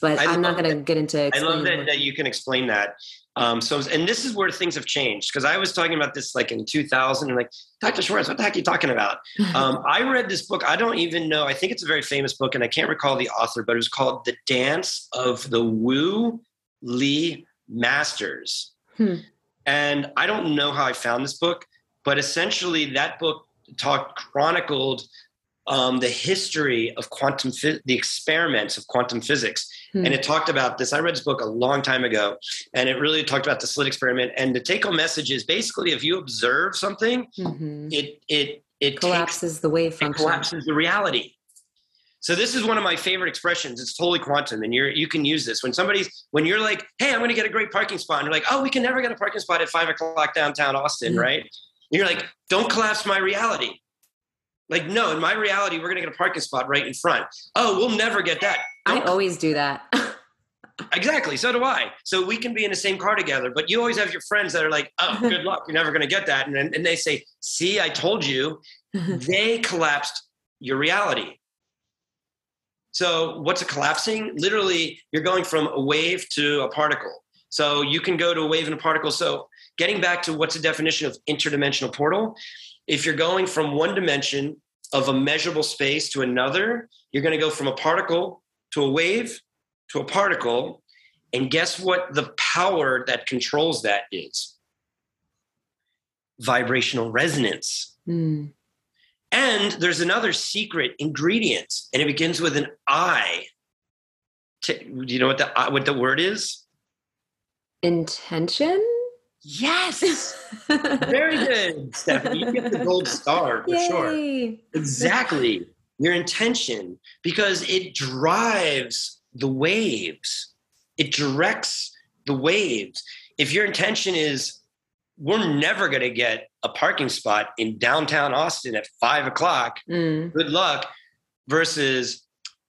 But I am not going to get into. I love that, that you can explain that. Um, so, and this is where things have changed because I was talking about this like in 2000 and like, Dr. Schwartz, what the heck are you talking about? Um, I read this book. I don't even know. I think it's a very famous book and I can't recall the author, but it was called The Dance of the Wu Li Masters. Hmm. And I don't know how I found this book, but essentially that book talked chronicled um, the history of quantum, the experiments of quantum physics. Hmm. And it talked about this. I read this book a long time ago, and it really talked about the slit experiment. And the take home message is basically if you observe something, mm-hmm. it, it, it collapses takes, the wave function. It collapses the reality. So this is one of my favorite expressions. It's totally quantum, and you're you can use this when somebody's when you're like, "Hey, I'm going to get a great parking spot," and you're like, "Oh, we can never get a parking spot at five o'clock downtown Austin, mm-hmm. right?" And you're like, "Don't collapse my reality." Like, no, in my reality, we're going to get a parking spot right in front. Oh, we'll never get that. Don't I always do that. exactly. So do I. So we can be in the same car together, but you always have your friends that are like, oh, good luck. You're never going to get that. And, and they say, see, I told you. they collapsed your reality. So what's a collapsing? Literally, you're going from a wave to a particle. So you can go to a wave and a particle. So getting back to what's the definition of interdimensional portal? If you're going from one dimension of a measurable space to another, you're going to go from a particle to a wave to a particle. And guess what the power that controls that is? Vibrational resonance. Mm. And there's another secret ingredient, and it begins with an I. Do you know what the uh, what the word is? Intention. Yes. Very good, Stephanie. You get the gold star for Yay. sure. Exactly. Your intention, because it drives the waves, it directs the waves. If your intention is, we're never going to get a parking spot in downtown Austin at five o'clock, mm. good luck, versus,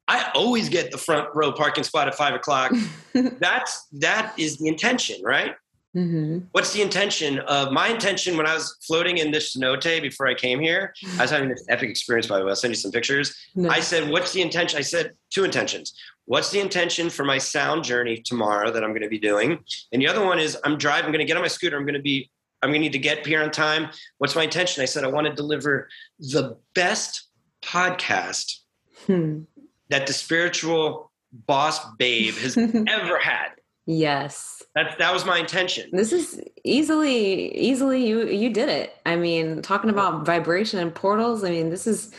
I always get the front row parking spot at five o'clock. That's that is the intention, right? Mm-hmm. What's the intention of my intention when I was floating in this cenote before I came here? I was having this epic experience, by the way. I'll send you some pictures. No. I said, What's the intention? I said, Two intentions. What's the intention for my sound journey tomorrow that I'm going to be doing? And the other one is, I'm driving, I'm going to get on my scooter, I'm going to be, I'm going to need to get here on time. What's my intention? I said, I want to deliver the best podcast hmm. that the spiritual boss babe has ever had. Yes. That that was my intention. This is easily easily you you did it. I mean, talking about vibration and portals, I mean, this is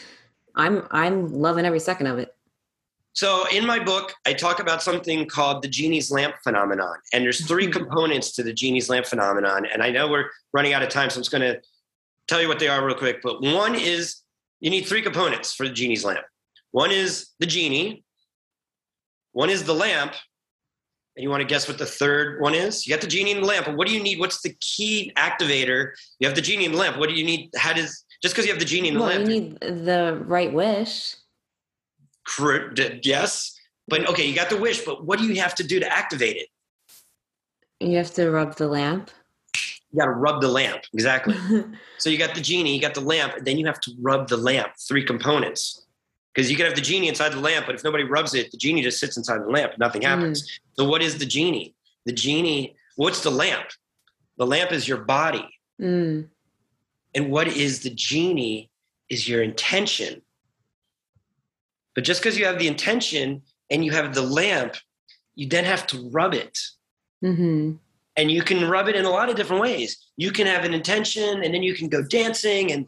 I'm I'm loving every second of it. So in my book, I talk about something called the genie's lamp phenomenon. And there's three mm-hmm. components to the genie's lamp phenomenon. And I know we're running out of time, so I'm just going to tell you what they are real quick. But one is you need three components for the genie's lamp. One is the genie, one is the lamp, and you want to guess what the third one is? You got the genie and the lamp. What do you need? What's the key activator? You have the genie and the lamp. What do you need? How does just because you have the genie and the well, lamp? You need the right wish. Yes, but okay, you got the wish. But what do you have to do to activate it? You have to rub the lamp. You got to rub the lamp exactly. so you got the genie, you got the lamp, then you have to rub the lamp. Three components because you can have the genie inside the lamp, but if nobody rubs it, the genie just sits inside the lamp. Nothing happens. Mm. So, what is the genie? The genie, what's the lamp? The lamp is your body. Mm. And what is the genie is your intention. But just because you have the intention and you have the lamp, you then have to rub it. Mm-hmm. And you can rub it in a lot of different ways. You can have an intention and then you can go dancing and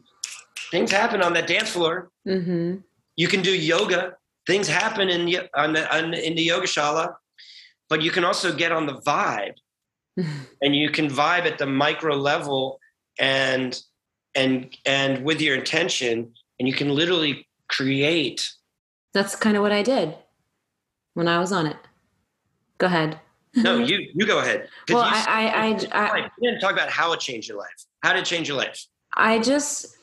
things happen on that dance floor. Mm-hmm you can do yoga. Things happen in on the, on, in the yoga shala, but you can also get on the vibe, and you can vibe at the micro level, and and and with your intention, and you can literally create. That's kind of what I did when I was on it. Go ahead. no, you you go ahead. Well, I I, I, I, I didn't talk about how it changed your life. How did it change your life? I just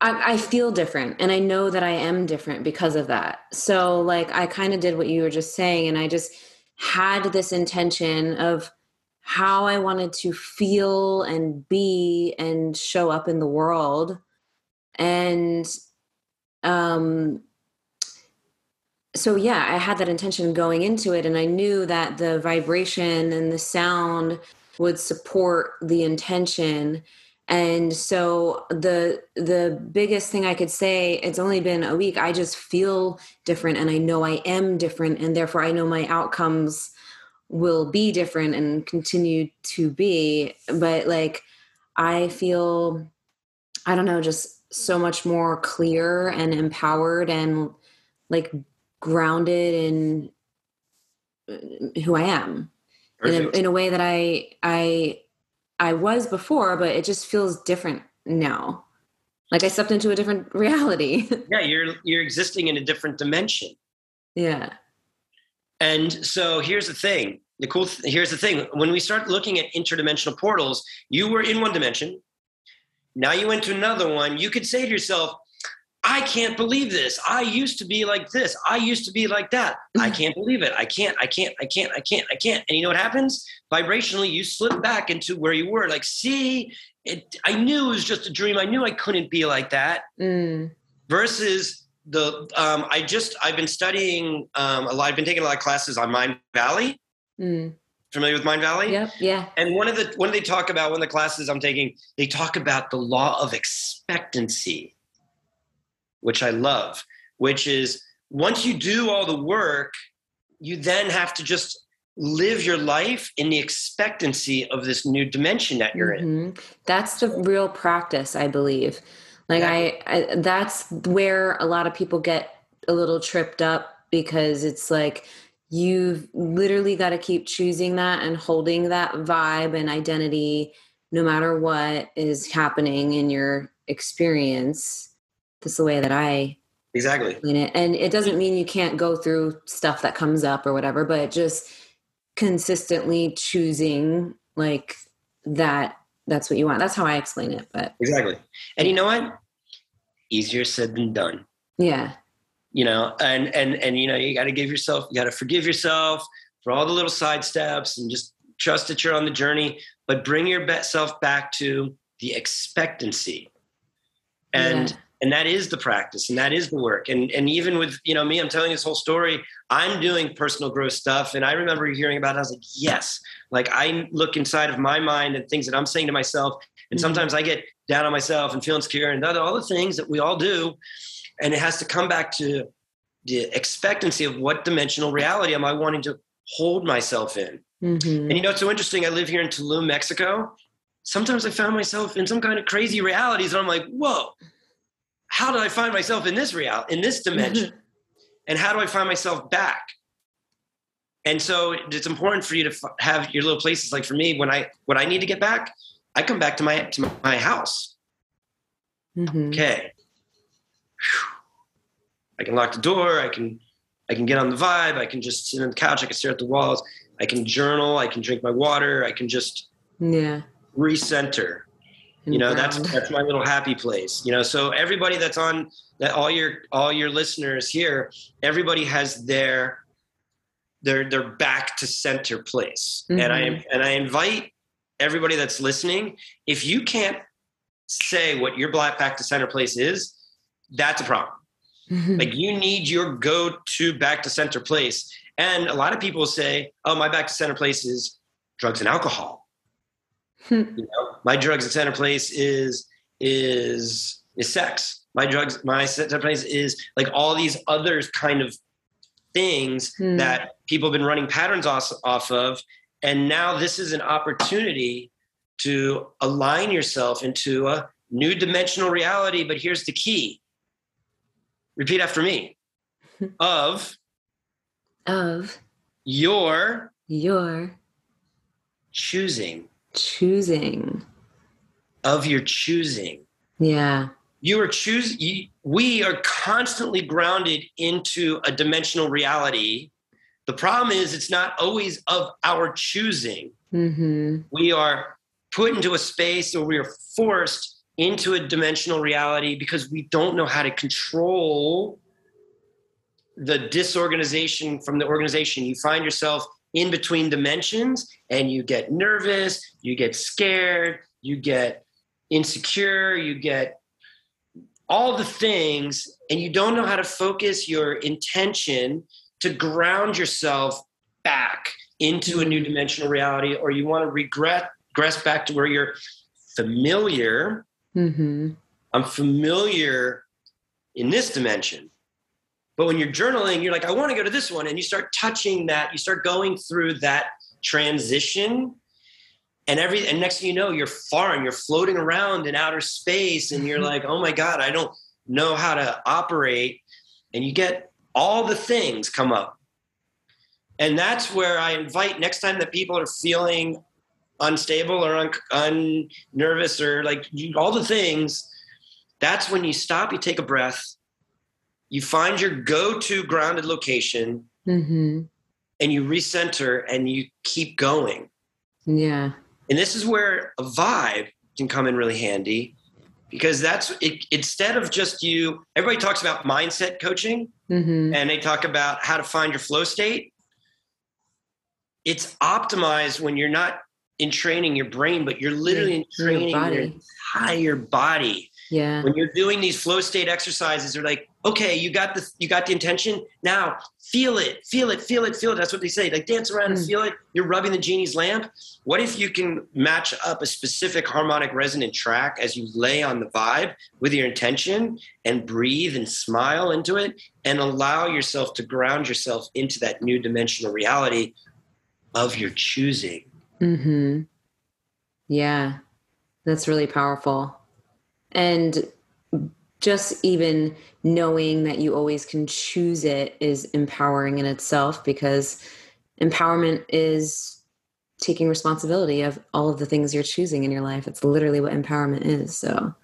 I, I feel different and I know that I am different because of that. So, like, I kind of did what you were just saying, and I just had this intention of how I wanted to feel and be and show up in the world. And um so yeah, I had that intention going into it and I knew that the vibration and the sound would support the intention. And so the the biggest thing i could say it's only been a week i just feel different and i know i am different and therefore i know my outcomes will be different and continue to be. But like i feel i don't know just so much more clear and empowered and like grounded in who i am in a, in a way that i i I was before, but it just feels different now. Like I stepped into a different reality. yeah, you're you're existing in a different dimension. Yeah. And so here's the thing. The cool th- here's the thing. When we start looking at interdimensional portals, you were in one dimension. Now you went to another one. You could say to yourself, I can't believe this. I used to be like this. I used to be like that. I mm. can't believe it. I can't, I can't, I can't, I can't, I can't. And you know what happens? Vibrationally, you slip back into where you were. Like, see, it, I knew it was just a dream. I knew I couldn't be like that. Mm. Versus the, um, I just, I've been studying um, a lot. I've been taking a lot of classes on Mindvalley. Mm. Familiar with Mind Valley? Yep. Yeah. And one of the, when they talk about, one of the classes I'm taking, they talk about the law of expectancy which I love, which is once you do all the work, you then have to just live your life in the expectancy of this new dimension that you're mm-hmm. in. That's the real practice, I believe. Like yeah. I, I that's where a lot of people get a little tripped up because it's like you've literally got to keep choosing that and holding that vibe and identity no matter what is happening in your experience that's the way that I exactly explain it. And it doesn't mean you can't go through stuff that comes up or whatever, but just consistently choosing like that that's what you want. That's how I explain it. But exactly. And you know what? Easier said than done. Yeah. You know, and and and you know, you got to give yourself, you got to forgive yourself for all the little side steps and just trust that you're on the journey, but bring yourself back to the expectancy. And yeah and that is the practice and that is the work. And and even with you know me i'm telling this whole story i'm doing personal growth stuff and i remember hearing about it i was like yes. Like i look inside of my mind and things that i'm saying to myself and mm-hmm. sometimes i get down on myself and feel insecure and all the things that we all do and it has to come back to the expectancy of what dimensional reality am i wanting to hold myself in. Mm-hmm. and you know it's so interesting i live here in tulum mexico. Sometimes i found myself in some kind of crazy realities and i'm like whoa how did I find myself in this reality, in this dimension? Mm-hmm. and how do I find myself back? And so it's important for you to f- have your little places. Like for me, when I when I need to get back, I come back to my to my house. Mm-hmm. Okay, I can lock the door. I can I can get on the vibe. I can just sit on the couch. I can stare at the walls. I can journal. I can drink my water. I can just yeah recenter you know that's that's my little happy place you know so everybody that's on that all your all your listeners here everybody has their their their back to center place mm-hmm. and i mm-hmm. and i invite everybody that's listening if you can't say what your black back to center place is that's a problem mm-hmm. like you need your go to back to center place and a lot of people say oh my back to center place is drugs and alcohol you know, my drugs at center place is is is sex. My drugs, my center place is like all these other kind of things hmm. that people have been running patterns off, off of. And now this is an opportunity to align yourself into a new dimensional reality. But here's the key. Repeat after me. of of your your choosing choosing. Of your choosing. Yeah. You are choosing we are constantly grounded into a dimensional reality. The problem is it's not always of our choosing. Mm-hmm. we are put into a space or we are forced into a dimensional reality because we don't know how to control the disorganization from the organization. You find yourself in between dimensions and you get nervous, you get scared, you get insecure, you get all the things, and you don't know how to focus your intention to ground yourself back into a new dimensional reality, or you want to regret, regress back to where you're familiar. Mm-hmm. I'm familiar in this dimension. But when you're journaling, you're like, I want to go to this one. And you start touching that, you start going through that transition. And every and next thing you know, you're far and you're floating around in outer space, and you're mm-hmm. like, oh my God, I don't know how to operate. And you get all the things come up. And that's where I invite next time that people are feeling unstable or un, un nervous or like all the things, that's when you stop, you take a breath, you find your go-to grounded location, mm-hmm. and you recenter and you keep going. Yeah. And this is where a vibe can come in really handy because that's it, instead of just you everybody talks about mindset coaching mm-hmm. and they talk about how to find your flow state it's optimized when you're not in training your brain but you're literally in training your, your entire body yeah when you're doing these flow state exercises they're like okay you got the you got the intention now feel it feel it feel it feel it. That's what they say like dance around mm. and feel it. You're rubbing the genie's lamp. What if you can match up a specific harmonic resonant track as you lay on the vibe with your intention and breathe and smile into it and allow yourself to ground yourself into that new dimensional reality of your choosing? Hmm yeah that's really powerful. And just even knowing that you always can choose it is empowering in itself because empowerment is taking responsibility of all of the things you're choosing in your life. It's literally what empowerment is. So,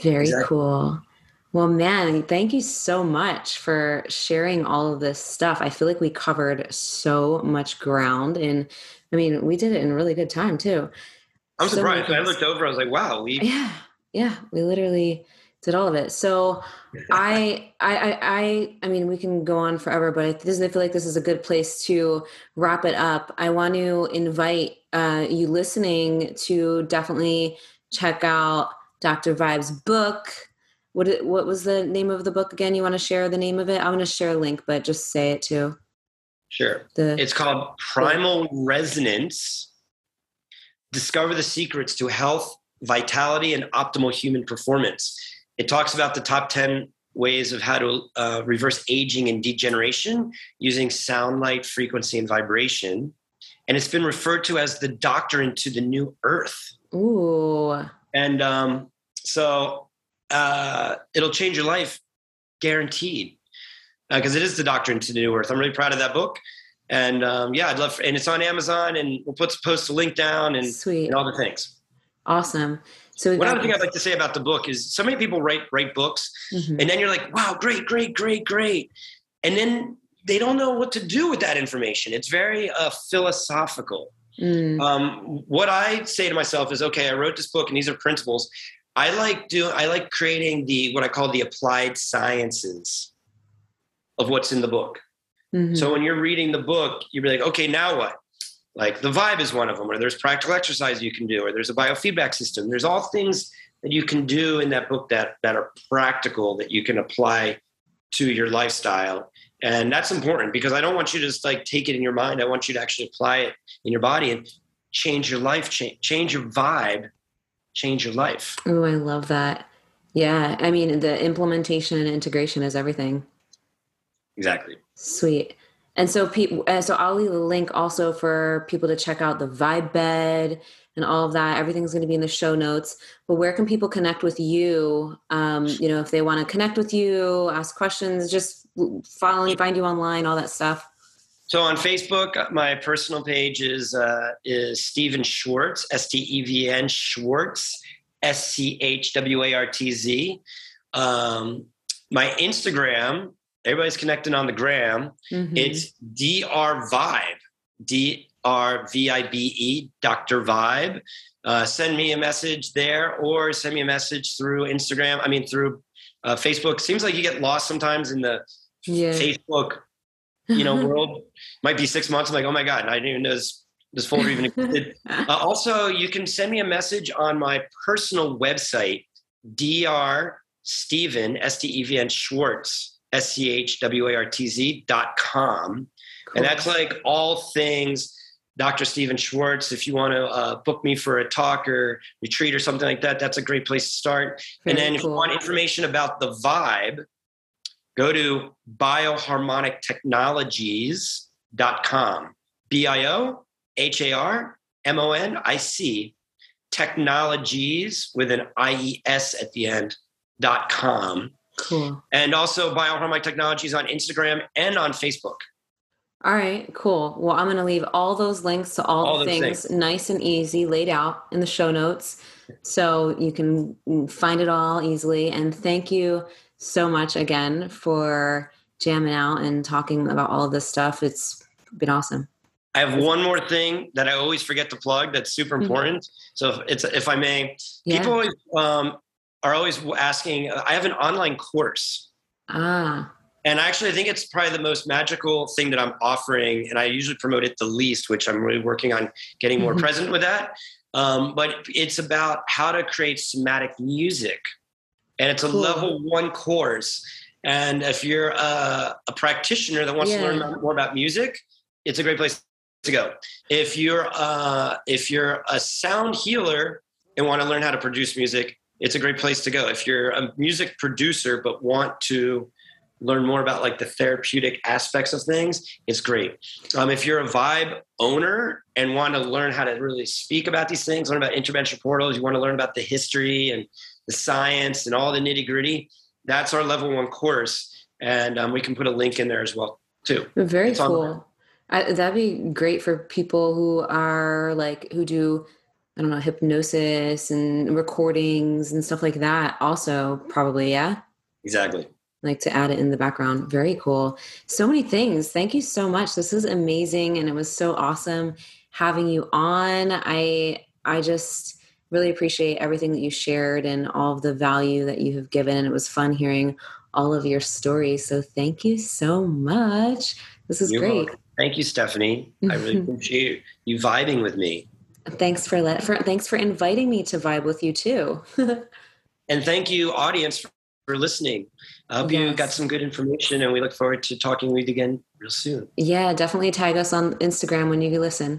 very exactly. cool. Well, man, thank you so much for sharing all of this stuff. I feel like we covered so much ground, and I mean, we did it in really good time too. I'm so surprised. I looked over. I was like, "Wow, we yeah, yeah, we literally did all of it." So I, I, I, I mean, we can go on forever, but it doesn't feel like this is a good place to wrap it up. I want to invite uh, you listening to definitely check out Dr. Vibe's book. What what was the name of the book again? You want to share the name of it? I'm going to share a link, but just say it too. Sure. The, it's called Primal Resonance discover the secrets to health, vitality, and optimal human performance. It talks about the top 10 ways of how to uh, reverse aging and degeneration using sound, light, frequency, and vibration. And it's been referred to as the doctrine to the new earth. Ooh. And um, so uh, it'll change your life, guaranteed. Because uh, it is the doctrine to the new earth. I'm really proud of that book. And um, yeah, I'd love, for, and it's on Amazon, and we'll put post a link down and, Sweet. and all the things. Awesome. So one other thing I'd like to say about the book is so many people write write books, mm-hmm. and then you're like, wow, great, great, great, great, and then they don't know what to do with that information. It's very uh, philosophical. Mm. Um, what I say to myself is, okay, I wrote this book, and these are principles. I like do I like creating the what I call the applied sciences of what's in the book. Mm-hmm. So when you're reading the book, you're like, okay, now what? Like the vibe is one of them, or there's practical exercise you can do, or there's a biofeedback system. There's all things that you can do in that book that that are practical that you can apply to your lifestyle. And that's important because I don't want you to just like take it in your mind. I want you to actually apply it in your body and change your life, change, change your vibe, change your life. Oh, I love that. Yeah. I mean, the implementation and integration is everything. Exactly. Sweet. And so, uh, so I'll leave a link also for people to check out the Vibe Bed and all of that. Everything's going to be in the show notes. But where can people connect with you? Um, you know, if they want to connect with you, ask questions, just follow, find you online, all that stuff. So on Facebook, my personal page is uh, is Steven Schwartz, S T E V N Schwartz, S C H W A R T Z. Um, my Instagram everybody's connecting on the gram. Mm-hmm. It's Dr. Vibe, D R V I B E, Dr. Vibe. Uh, send me a message there or send me a message through Instagram. I mean, through uh, Facebook. Seems like you get lost sometimes in the yeah. Facebook you know world. Might be six months. I'm like, oh my god, I didn't even know this this folder even existed. uh, also, you can send me a message on my personal website, dr Steven S T E V N Schwartz S C H W A R T Z dot com, cool. and that's like all things Dr. Steven Schwartz. If you want to uh, book me for a talk or retreat or something like that, that's a great place to start. Very and then cool. if you want information about the vibe, go to bioharmonictechnologies.com. B I O H A R M O N I C technologies with an I E S at the end dot com. Cool. And also Bioharmonic Technologies on Instagram and on Facebook. All right, cool. Well, I'm going to leave all those links to all, all the things, things nice and easy laid out in the show notes so you can find it all easily. And thank you so much again for jamming out and talking about all of this stuff. It's been awesome. I have one more thing that I always forget to plug that's super mm-hmm. important. Mm-hmm. So if it's if I may, yeah. people always um, are always asking. I have an online course. Ah and actually, I think it's probably the most magical thing that I'm offering, and I usually promote it the least, which I'm really working on getting more mm-hmm. present with that. Um, but it's about how to create somatic music, and it's a cool. level one course. And if you're a, a practitioner that wants yeah. to learn more about music, it's a great place to go. If you're uh, if you're a sound healer and want to learn how to produce music, it's a great place to go. If you're a music producer but want to learn more about like the therapeutic aspects of things, it's great. Um, if you're a vibe owner and want to learn how to really speak about these things, learn about intervention portals, you want to learn about the history and the science and all the nitty gritty, that's our level one course. And um, we can put a link in there as well too. Very it's cool. I, that'd be great for people who are like, who do, I don't know, hypnosis and recordings and stuff like that. Also, probably, yeah. Exactly like to add it in the background. Very cool. So many things. Thank you so much. This is amazing and it was so awesome having you on. I I just really appreciate everything that you shared and all of the value that you have given and it was fun hearing all of your stories. So thank you so much. This is You're great. Welcome. Thank you, Stephanie. I really appreciate you vibing with me. Thanks for let for thanks for inviting me to vibe with you too. and thank you, audience, for listening. I hope yes. you got some good information and we look forward to talking with you again real soon. Yeah, definitely tag us on Instagram when you listen.